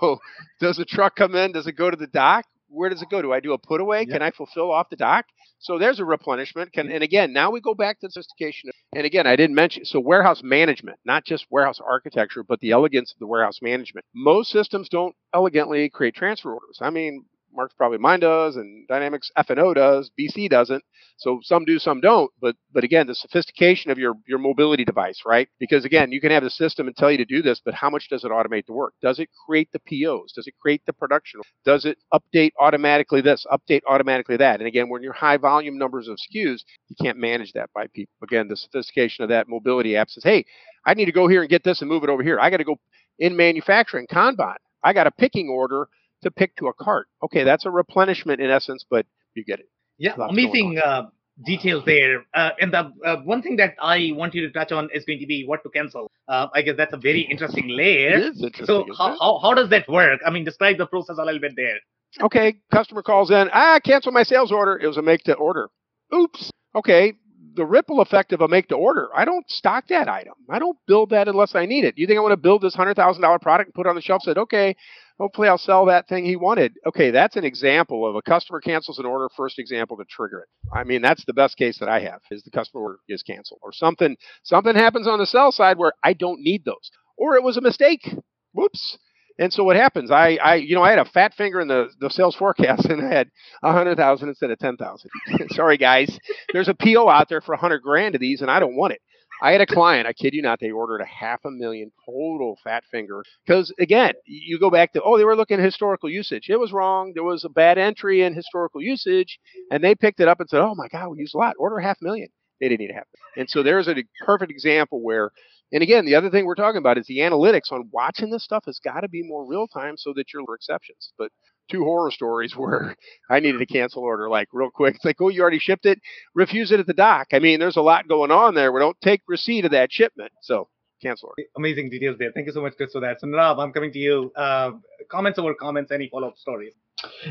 So does a truck come in? Does it go to the dock? Where does it go? Do I do a put away? Can I fulfill off the dock? So there's a replenishment. Can, and again, now we go back to the sophistication. And again, I didn't mention so warehouse management, not just warehouse architecture, but the elegance of the warehouse management. Most systems don't elegantly create transfer orders. I mean, Mark's probably mine does, and Dynamics F&O does. BC doesn't. So some do, some don't. But but again, the sophistication of your your mobility device, right? Because again, you can have the system and tell you to do this, but how much does it automate the work? Does it create the POs? Does it create the production? Does it update automatically this? Update automatically that? And again, when you're high volume numbers of SKUs, you can't manage that by people. Again, the sophistication of that mobility app says, hey, I need to go here and get this and move it over here. I got to go in manufacturing Kanban. I got a picking order to pick to a cart. Okay, that's a replenishment in essence, but you get it. Yeah, Lots amazing uh, details there. Uh, and the uh, one thing that I want you to touch on is going to be what to cancel. Uh, I guess that's a very interesting layer. It is interesting. So how, how how does that work? I mean, describe the process a little bit there. okay, customer calls in, ah, cancel my sales order. It was a make to order. Oops. Okay, the ripple effect of a make to order. I don't stock that item. I don't build that unless I need it. Do you think I want to build this hundred thousand dollar product and put it on the shelf? Said okay, hopefully I'll sell that thing he wanted. Okay, that's an example of a customer cancels an order. First example to trigger it. I mean that's the best case that I have is the customer order is canceled or something something happens on the sell side where I don't need those or it was a mistake. Whoops. And so what happens? I, I, you know, I had a fat finger in the, the sales forecast, and I had a hundred thousand instead of ten thousand. Sorry, guys. There's a PO out there for a hundred grand of these, and I don't want it. I had a client, I kid you not, they ordered a half a million total fat finger. Because again, you go back to, oh, they were looking at historical usage. It was wrong. There was a bad entry in historical usage, and they picked it up and said, oh my God, we use a lot. Order a half million. They didn't need a half. And so there's a perfect example where and again, the other thing we're talking about is the analytics on watching this stuff has got to be more real time so that you're exceptions. But two horror stories where I needed a cancel order like real quick. It's like, oh, you already shipped it, refuse it at the dock. I mean, there's a lot going on there. We don't take receipt of that shipment. So cancel order. Amazing details there. Thank you so much, Chris, for that. So Nirav, I'm coming to you. Uh, comments over comments, any follow-up stories?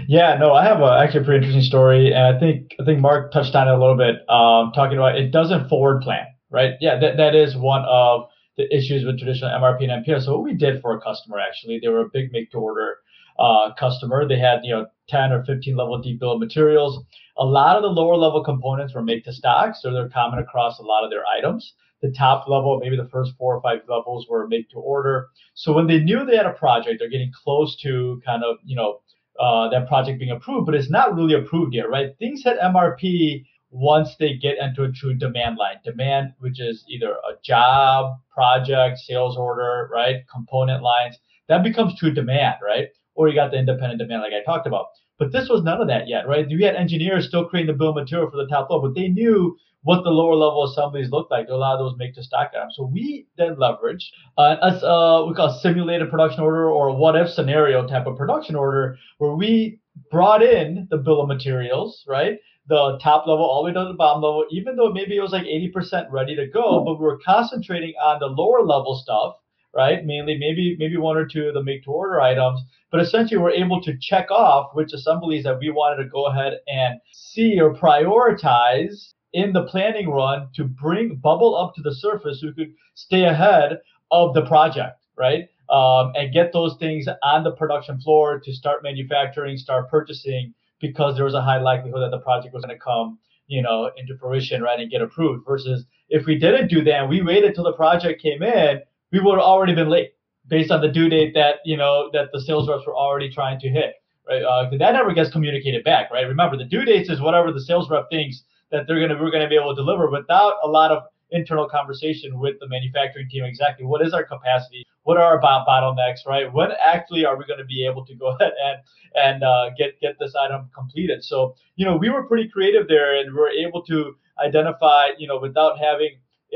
Yeah, no, I have a, actually a pretty interesting story, and I think I think Mark touched on it a little bit, um, talking about it doesn't forward plan right? Yeah, that, that is one of the issues with traditional MRP and MPS. So what we did for a customer actually, they were a big make to order uh, customer. They had you know 10 or 15 level deep bill of materials. A lot of the lower level components were make to stock, so they're common across a lot of their items. The top level, maybe the first four or five levels were make to order. So when they knew they had a project, they're getting close to kind of you know uh, that project being approved, but it's not really approved yet, right? Things hit MRP once they get into a true demand line. Demand, which is either a job, project, sales order, right? Component lines, that becomes true demand, right? Or you got the independent demand, like I talked about. But this was none of that yet, right? We had engineers still creating the bill of material for the top level, but they knew what the lower level assemblies looked like. A lot of those make to stock items. So we then leveraged uh, a uh, we call simulated production order or a what if scenario type of production order where we brought in the bill of materials, right? the top level all the way down to the bottom level, even though maybe it was like 80% ready to go, but we were concentrating on the lower level stuff, right? Mainly maybe maybe one or two of the make to order items, but essentially we're able to check off which assemblies that we wanted to go ahead and see or prioritize in the planning run to bring bubble up to the surface so we could stay ahead of the project, right? Um, and get those things on the production floor to start manufacturing, start purchasing because there was a high likelihood that the project was going to come, you know, into fruition, right, and get approved. Versus if we didn't do that we waited till the project came in, we would have already been late based on the due date that you know that the sales reps were already trying to hit. Right, uh, that never gets communicated back, right? Remember, the due dates is whatever the sales rep thinks that they're gonna we're gonna be able to deliver without a lot of internal conversation with the manufacturing team exactly what is our capacity what are our bottlenecks right when actually are we going to be able to go ahead and and uh, get get this item completed so you know we were pretty creative there and we were able to identify you know without having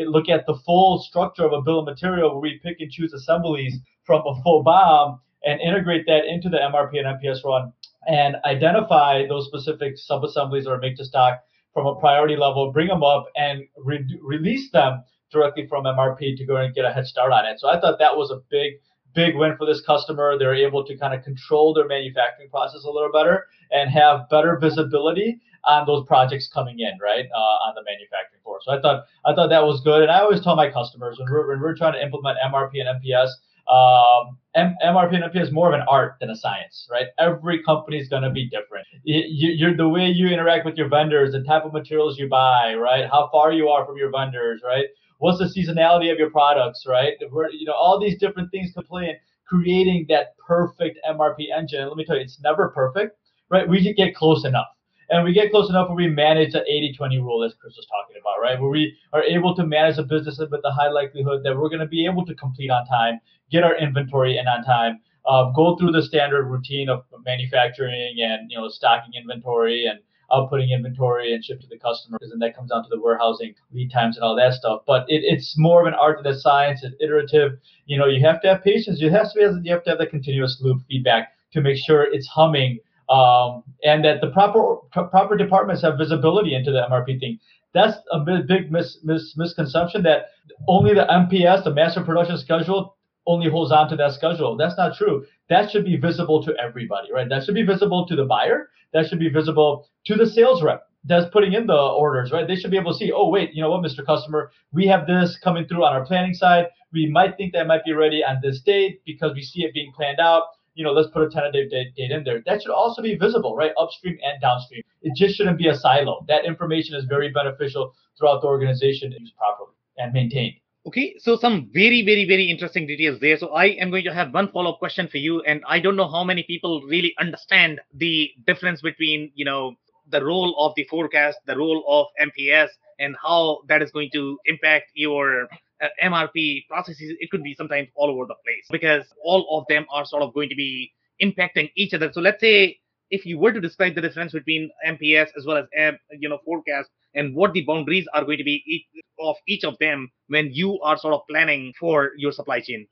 look at the full structure of a bill of material where we pick and choose assemblies from a full BOM and integrate that into the mrp and mps run and identify those specific sub assemblies or make to stock from a priority level, bring them up, and re- release them directly from MRP to go and get a head start on it. So I thought that was a big, big win for this customer. They're able to kind of control their manufacturing process a little better and have better visibility on those projects coming in, right, uh, on the manufacturing So I thought I thought that was good. And I always tell my customers when we're when we're trying to implement MRP and MPS, um, M- MRP and MPS is more of an art than a science, right? Every company is going to be different. You, are the way you interact with your vendors, the type of materials you buy, right? How far you are from your vendors, right? What's the seasonality of your products, right? We're, you know, all these different things can play in creating that perfect MRP engine. And let me tell you, it's never perfect, right? We get close enough and we get close enough where we manage the 80-20 rule as Chris was talking about, right? Where we are able to manage a business with the high likelihood that we're going to be able to complete on time, get our inventory in on time, uh, go through the standard routine of manufacturing and you know stocking inventory and outputting inventory and ship to the customer, because then that comes down to the warehousing lead times and all that stuff. But it, it's more of an art than a science. It's iterative. You know, you have to have patience. You have to be, you have to have the continuous loop feedback to make sure it's humming um, and that the proper proper departments have visibility into the MRP thing. That's a big mis, mis, misconception that only the MPS, the master production schedule, only holds on to that schedule. That's not true. That should be visible to everybody, right? That should be visible to the buyer. That should be visible to the sales rep. that's putting in the orders, right? They should be able to see, oh wait, you know what, Mr. Customer, we have this coming through on our planning side. We might think that might be ready on this date because we see it being planned out. You know, let's put a tentative date, date in there. That should also be visible, right? Upstream and downstream. It just shouldn't be a silo. That information is very beneficial throughout the organization to use properly and maintained. Okay, so some very, very, very interesting details there. So I am going to have one follow-up question for you, and I don't know how many people really understand the difference between, you know, the role of the forecast, the role of MPS, and how that is going to impact your Uh, MRP processes. It could be sometimes all over the place because all of them are sort of going to be impacting each other. So let's say if you were to describe the difference between MPS as well as you know forecast and what the boundaries are going to be of each of them when you are sort of planning for your supply chain.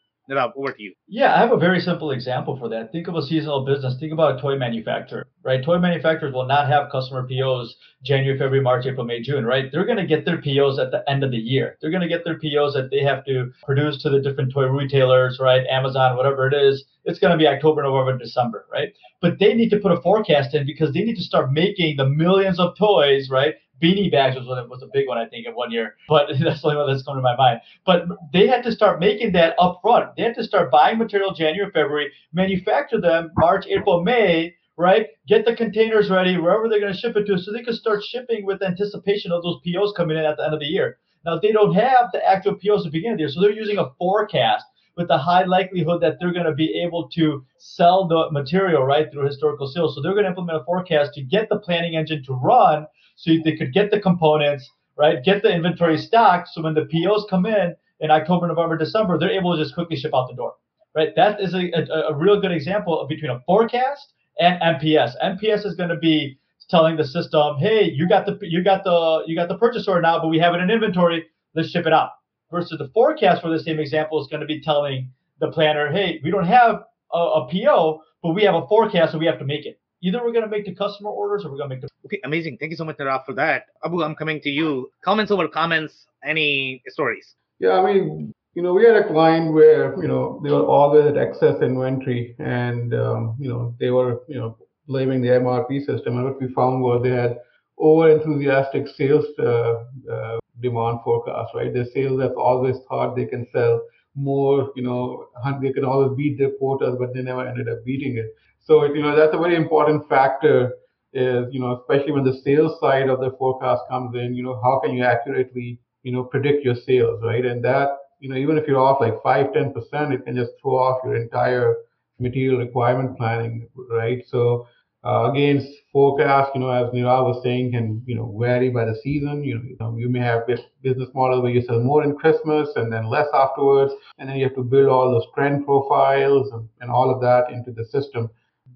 Over to you. Yeah, I have a very simple example for that. Think of a seasonal business. Think about a toy manufacturer, right? Toy manufacturers will not have customer POs January, February, March, April, May, June, right? They're going to get their POs at the end of the year. They're going to get their POs that they have to produce to the different toy retailers, right? Amazon, whatever it is. It's going to be October, November, December, right? But they need to put a forecast in because they need to start making the millions of toys, right? Beanie bags was was a big one I think in one year, but that's the only one that's coming to my mind. But they had to start making that up front. They had to start buying material January, February, manufacture them March, April, May, right? Get the containers ready wherever they're going to ship it to, so they can start shipping with anticipation of those POs coming in at the end of the year. Now they don't have the actual POs to begin the year, so they're using a forecast with the high likelihood that they're going to be able to sell the material right through historical sales. So they're going to implement a forecast to get the planning engine to run so they could get the components, right? Get the inventory stocked. So when the POs come in in October, November, December, they're able to just quickly ship out the door, right? That is a, a, a real good example of between a forecast and MPS. MPS is going to be telling the system, hey, you got the you got the you got the purchase order now, but we have it in inventory. Let's ship it out. Versus the forecast for the same example is going to be telling the planner, hey, we don't have a, a PO, but we have a forecast, so we have to make it either we're going to make the customer orders or we're going to make the. Okay, amazing. Thank you so much, Nirav, for that. Abu, I'm coming to you. Comments over comments. Any stories? Yeah, I mean, you know, we had a client where you know they were always at excess inventory, and um, you know they were you know blaming the MRP system, and what we found was they had over enthusiastic sales uh, uh, demand forecast, right? The sales have always thought they can sell more, you know, they can always beat their quotas, but they never ended up beating it. So you know that's a very important factor. Is you know especially when the sales side of the forecast comes in, you know how can you accurately you know predict your sales, right? And that you know even if you're off like five ten percent, it can just throw off your entire material requirement planning, right? So uh, again, forecast, you know, as Nirav was saying, can you know vary by the season. You know, you, know, you may have business model where you sell more in Christmas and then less afterwards, and then you have to build all those trend profiles and, and all of that into the system.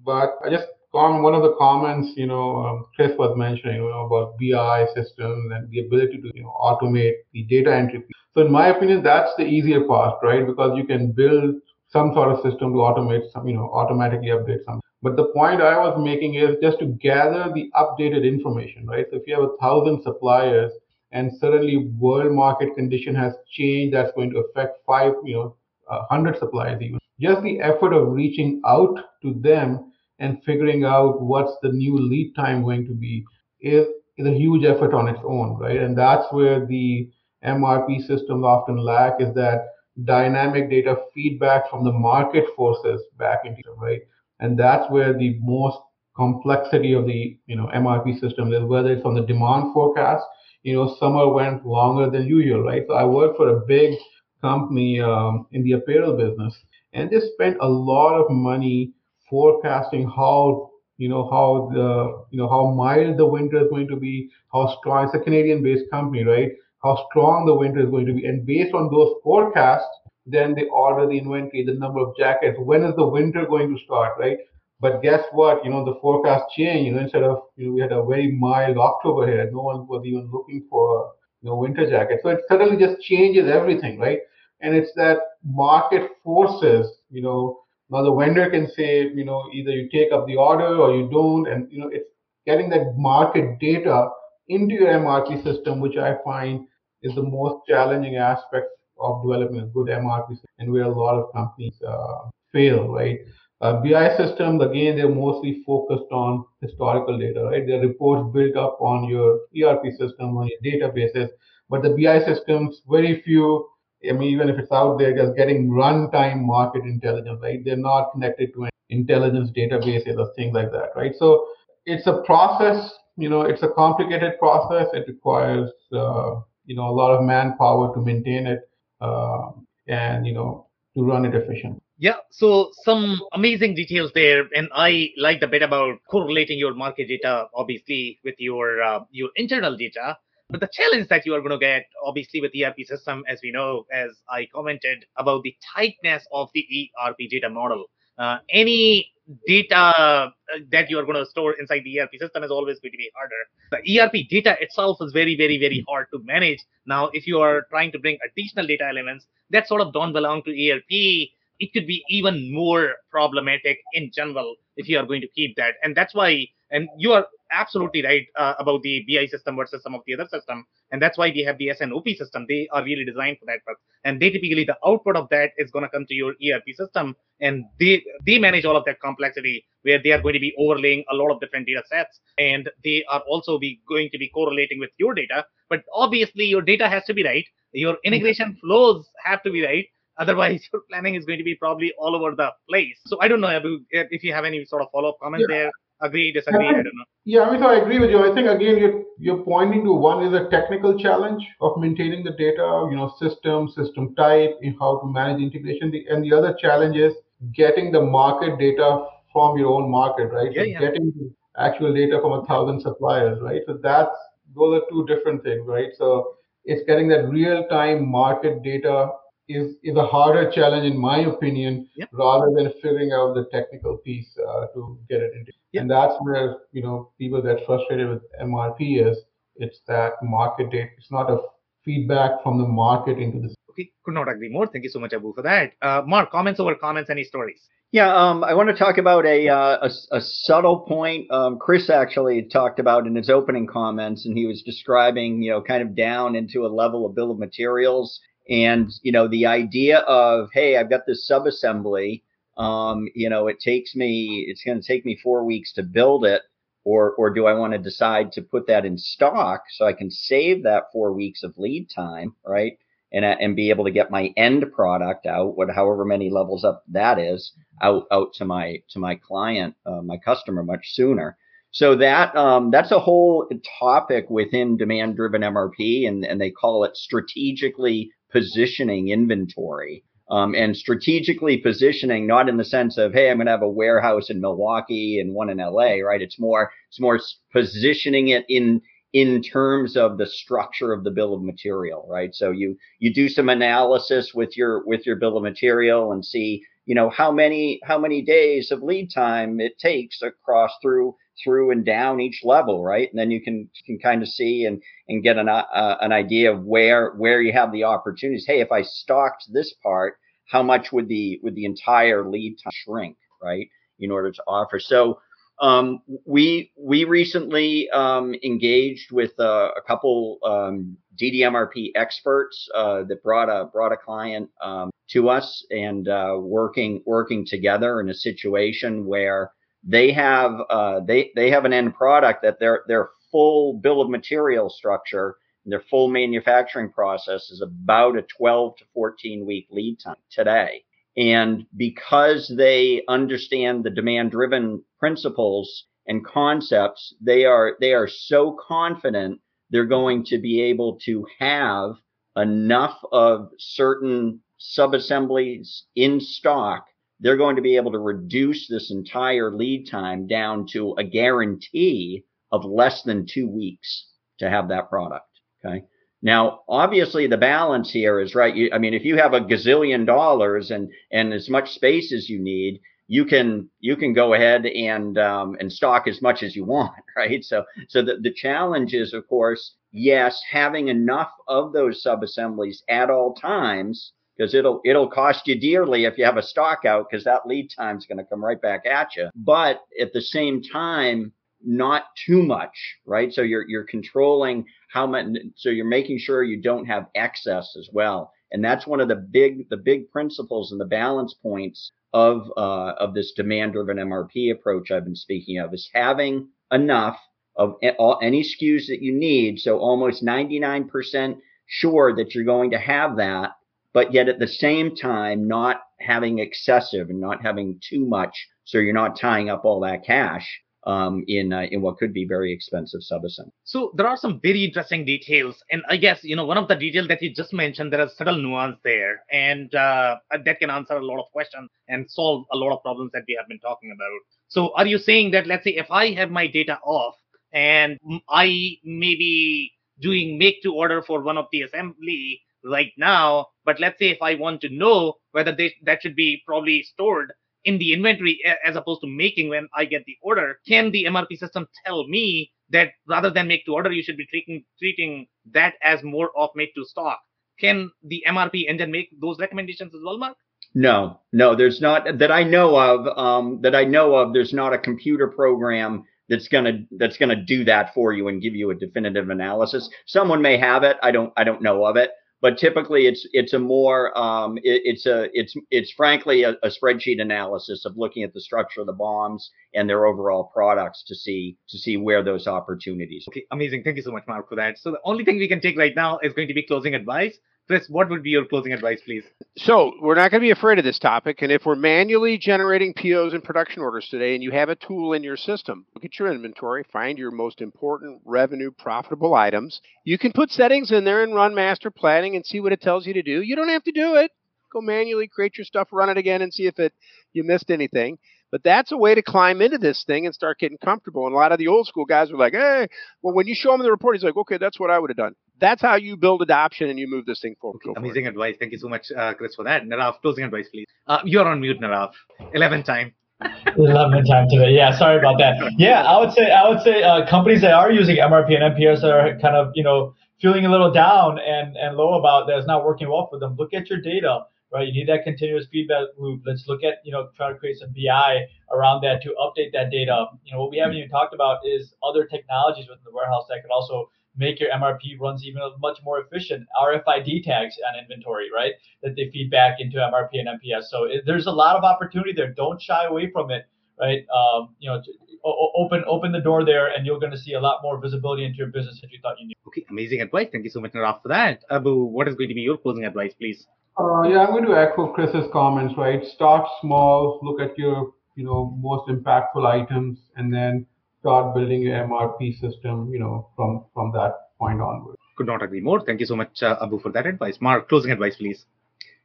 But I just one of the comments, you know, um, Chris was mentioning, you know, about BI systems and the ability to, you know, automate the data entry. So in my opinion, that's the easier part, right? Because you can build some sort of system to automate some, you know, automatically update some. But the point I was making is just to gather the updated information, right? So if you have a thousand suppliers and suddenly world market condition has changed, that's going to affect five, you know, a hundred suppliers even. Just the effort of reaching out to them and figuring out what's the new lead time going to be is, is a huge effort on its own, right? And that's where the MRP systems often lack is that dynamic data feedback from the market forces back into right? And that's where the most complexity of the you know MRP system is, whether it's on the demand forecast. You know, summer went longer than usual, right? So I work for a big company um, in the apparel business, and they spent a lot of money forecasting how you know how the you know how mild the winter is going to be, how strong. It's a Canadian-based company, right? How strong the winter is going to be, and based on those forecasts, then they order the inventory, the number of jackets. When is the winter going to start, right? But guess what? You know the forecast changed. You know instead of you know we had a very mild October here, no one was even looking for you know winter jackets. So it suddenly just changes everything, right? And it's that market forces, you know, now the vendor can say, you know, either you take up the order or you don't, and you know, it's getting that market data into your MRP system, which I find is the most challenging aspect of developing a good MRP system, and where a lot of companies uh, fail, right? Uh, BI systems, again, they're mostly focused on historical data, right? Their reports built up on your ERP system, on your databases. But the BI systems, very few, I mean, even if it's out there, just getting runtime market intelligence, right? They're not connected to intelligence databases or things like that, right? So it's a process, you know, it's a complicated process. It requires, uh, you know, a lot of manpower to maintain it uh, and, you know, to run it efficiently. Yeah, so some amazing details there, and I like the bit about correlating your market data, obviously, with your uh, your internal data. But the challenge that you are going to get, obviously, with ERP system, as we know, as I commented about the tightness of the ERP data model. Uh, any data uh, that you are going to store inside the ERP system is always going to be harder. The ERP data itself is very, very, very hard to manage. Now, if you are trying to bring additional data elements that sort of don't belong to ERP, it could be even more problematic in general if you are going to keep that. And that's why, and you are absolutely right uh, about the BI system versus some of the other system. And that's why we have the S&OP system. They are really designed for that. And they typically, the output of that is going to come to your ERP system. And they, they manage all of that complexity where they are going to be overlaying a lot of different data sets. And they are also be going to be correlating with your data. But obviously, your data has to be right. Your integration flows have to be right Otherwise, your planning is going to be probably all over the place. So I don't know if you have any sort of follow-up comment yeah. there. Agree, disagree. I, I, don't know. Yeah, I mean, so I agree with you. I think again, you're you're pointing to one is a technical challenge of maintaining the data, you know, system, system type, in how to manage integration. The, and the other challenge is getting the market data from your own market, right? Yeah, so yeah. Getting actual data from a thousand suppliers, right? So that's those are two different things, right? So it's getting that real-time market data is is a harder challenge in my opinion yep. rather than figuring out the technical piece uh, to get it into yep. and that's where you know people get frustrated with mrp is it's that market data it's not a feedback from the market into the okay could not agree more thank you so much abu for that uh, mark comments over comments any stories yeah, um, I want to talk about a, uh, a, a subtle point. Um, Chris actually talked about in his opening comments, and he was describing, you know, kind of down into a level of bill of materials and, you know, the idea of, hey, I've got this subassembly, um, you know, it takes me, it's going to take me four weeks to build it. Or, or do I want to decide to put that in stock so I can save that four weeks of lead time, right? And, and be able to get my end product out, what, however many levels up that is, out, out to my, to my client, uh, my customer much sooner. So that um, that's a whole topic within demand driven MRP, and, and they call it strategically positioning inventory um, and strategically positioning, not in the sense of, hey, I'm going to have a warehouse in Milwaukee and one in LA, right? It's more, it's more positioning it in, in terms of the structure of the bill of material, right? So you, you do some analysis with your, with your bill of material and see, you know, how many, how many days of lead time it takes across through through and down each level, right? And then you can can kind of see and and get an uh, an idea of where where you have the opportunities. Hey, if I stocked this part, how much would the would the entire lead time shrink, right? In order to offer. So um, we we recently um, engaged with uh, a couple um, DDMRP experts uh, that brought a brought a client um, to us and uh, working working together in a situation where they have uh, they they have an end product that their their full bill of material structure their full manufacturing process is about a 12 to 14 week lead time today and because they understand the demand driven principles and concepts they are they are so confident they're going to be able to have enough of certain subassemblies in stock they're going to be able to reduce this entire lead time down to a guarantee of less than two weeks to have that product. Okay. Now, obviously, the balance here is right. You, I mean, if you have a gazillion dollars and and as much space as you need, you can you can go ahead and um, and stock as much as you want, right? So so the, the challenge is, of course, yes, having enough of those subassemblies at all times because it'll it'll cost you dearly if you have a stock out because that lead time is going to come right back at you. But at the same time, not too much, right? So you're you're controlling how much. So you're making sure you don't have excess as well. And that's one of the big the big principles and the balance points of uh, of this demand driven MRP approach I've been speaking of is having enough of all, any SKUs that you need. So almost 99% sure that you're going to have that, but yet at the same time not having excessive and not having too much, so you're not tying up all that cash um, in uh, in what could be very expensive subassembly. So there are some very interesting details, and I guess you know one of the details that you just mentioned. There is subtle nuance there, and uh, that can answer a lot of questions and solve a lot of problems that we have been talking about. So are you saying that let's say if I have my data off and I may be doing make to order for one of the assembly right now, but let's say if I want to know whether they, that should be probably stored in the inventory as opposed to making when I get the order, can the MRP system tell me that rather than make to order, you should be treating treating that as more of made to stock? Can the MRP engine make those recommendations as well, Mark? No, no, there's not that I know of. Um, that I know of, there's not a computer program that's gonna that's gonna do that for you and give you a definitive analysis. Someone may have it. I don't I don't know of it but typically it's it's a more um, it, it's a it's it's frankly a, a, spreadsheet analysis of looking at the structure of the BOMs and their overall products to see to see where those opportunities. Okay, amazing. Thank you so much, Mark, for that. So the only thing we can take right now is going to be closing advice. Chris, what would be your closing advice, please? So, we're not going to be afraid of this topic. And if we're manually generating POs and production orders today, and you have a tool in your system, look at your inventory, find your most important revenue profitable items. You can put settings in there and run master planning and see what it tells you to do. You don't have to do it. Go manually create your stuff, run it again, and see if it you missed anything. But that's a way to climb into this thing and start getting comfortable. And a lot of the old school guys were like, hey, well, when you show them the report, he's like, okay, that's what I would have done. That's how you build adoption and you move this thing forward. Okay, amazing advice. Thank you so much, uh, Chris, for that. Nirav, closing advice, please. Uh, you're on mute, Nirav. 11th time. 11th time today. Yeah, sorry about that. Yeah, I would say I would say uh, companies that are using MRP and MPS are kind of you know feeling a little down and and low about that is not working well for them. Look at your data right? You need that continuous feedback loop. Let's look at, you know, try to create some BI around that to update that data. You know, what we haven't even talked about is other technologies within the warehouse that could also make your MRP runs even much more efficient. RFID tags on inventory, right? That they feed back into MRP and MPS. So it, there's a lot of opportunity there. Don't shy away from it, right? Um, you know, open open the door there, and you're going to see a lot more visibility into your business that you thought you knew. Okay, amazing advice. Thank you so much, Nirav, for that. Abu, what is going to be your closing advice, please? Uh, yeah, I'm going to echo Chris's comments, right? Start small, look at your, you know, most impactful items, and then start building your MRP system, you know, from from that point onward. Could not agree more. Thank you so much, uh, Abu, for that advice. Mark, closing advice, please.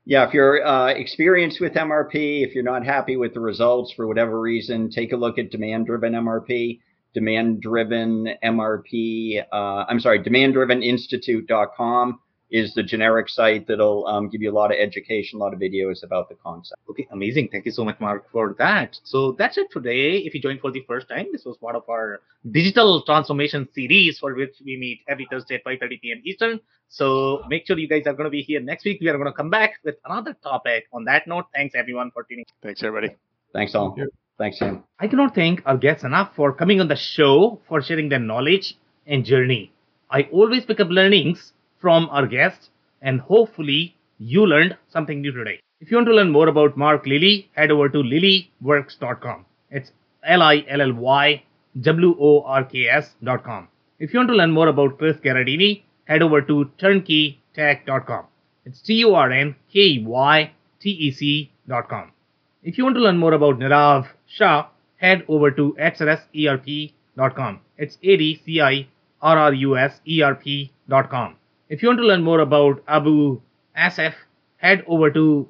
Yeah, if you're uh, experienced with MRP, if you're not happy with the results for whatever reason, take a look at demand-driven MRP, demand-driven MRP. Uh, I'm sorry, demand-driven-institute.com is the generic site that'll um, give you a lot of education, a lot of videos about the concept. Okay, amazing. Thank you so much, Mark, for that. So that's it today. If you joined for the first time, this was part of our digital transformation series for which we meet every Thursday at 5:30 p.m. Eastern. So make sure you guys are going to be here next week. We are going to come back with another topic. On that note, thanks everyone for tuning. Thanks everybody. Thanks all. Thank Thanks, Sam. I cannot thank our guests enough for coming on the show, for sharing their knowledge and journey. I always pick up learnings from our guests, and hopefully you learned something new today. If you want to learn more about Mark Lilly, head over to lillyworks.com. It's L I L L Y W O R K S.com. If you want to learn more about Chris Garadini, head over to turnkeytec.com. It's T U R N K E Y T E C.com. If you want to learn more about Nirav Shah, head over to AdcirrusERP.com. It's A D C I R R U S E R P.com. If you want to learn more about Abu Asif, head over to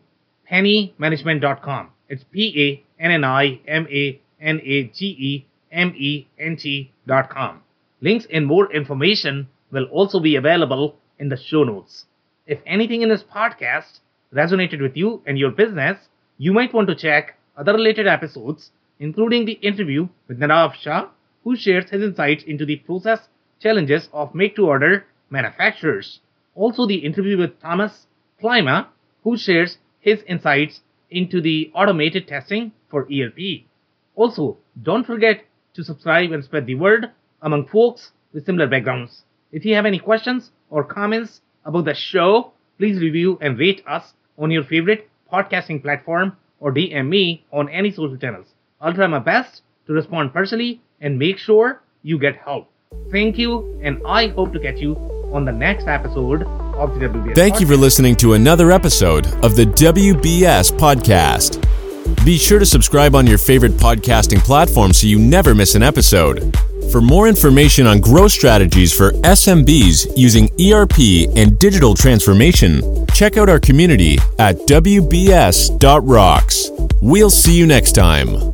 pannimanagement.com. It's P A N N I M A N A G E M E N T.com. Links and more information will also be available in the show notes. If anything in this podcast resonated with you and your business, you might want to check other related episodes, including the interview with Nirav Shah, who shares his insights into the process challenges of make to order manufacturers. Also, the interview with Thomas Klima, who shares his insights into the automated testing for ERP. Also, don't forget to subscribe and spread the word among folks with similar backgrounds. If you have any questions or comments about the show, please review and rate us on your favorite podcasting platform or DM me on any social channels. I'll try my best to respond personally and make sure you get help. Thank you, and I hope to catch you on the next episode of the WBS. Thank you for listening to another episode of the WBS Podcast. Be sure to subscribe on your favorite podcasting platform so you never miss an episode. For more information on growth strategies for SMBs using ERP and digital transformation, check out our community at WBS.rocks. We'll see you next time.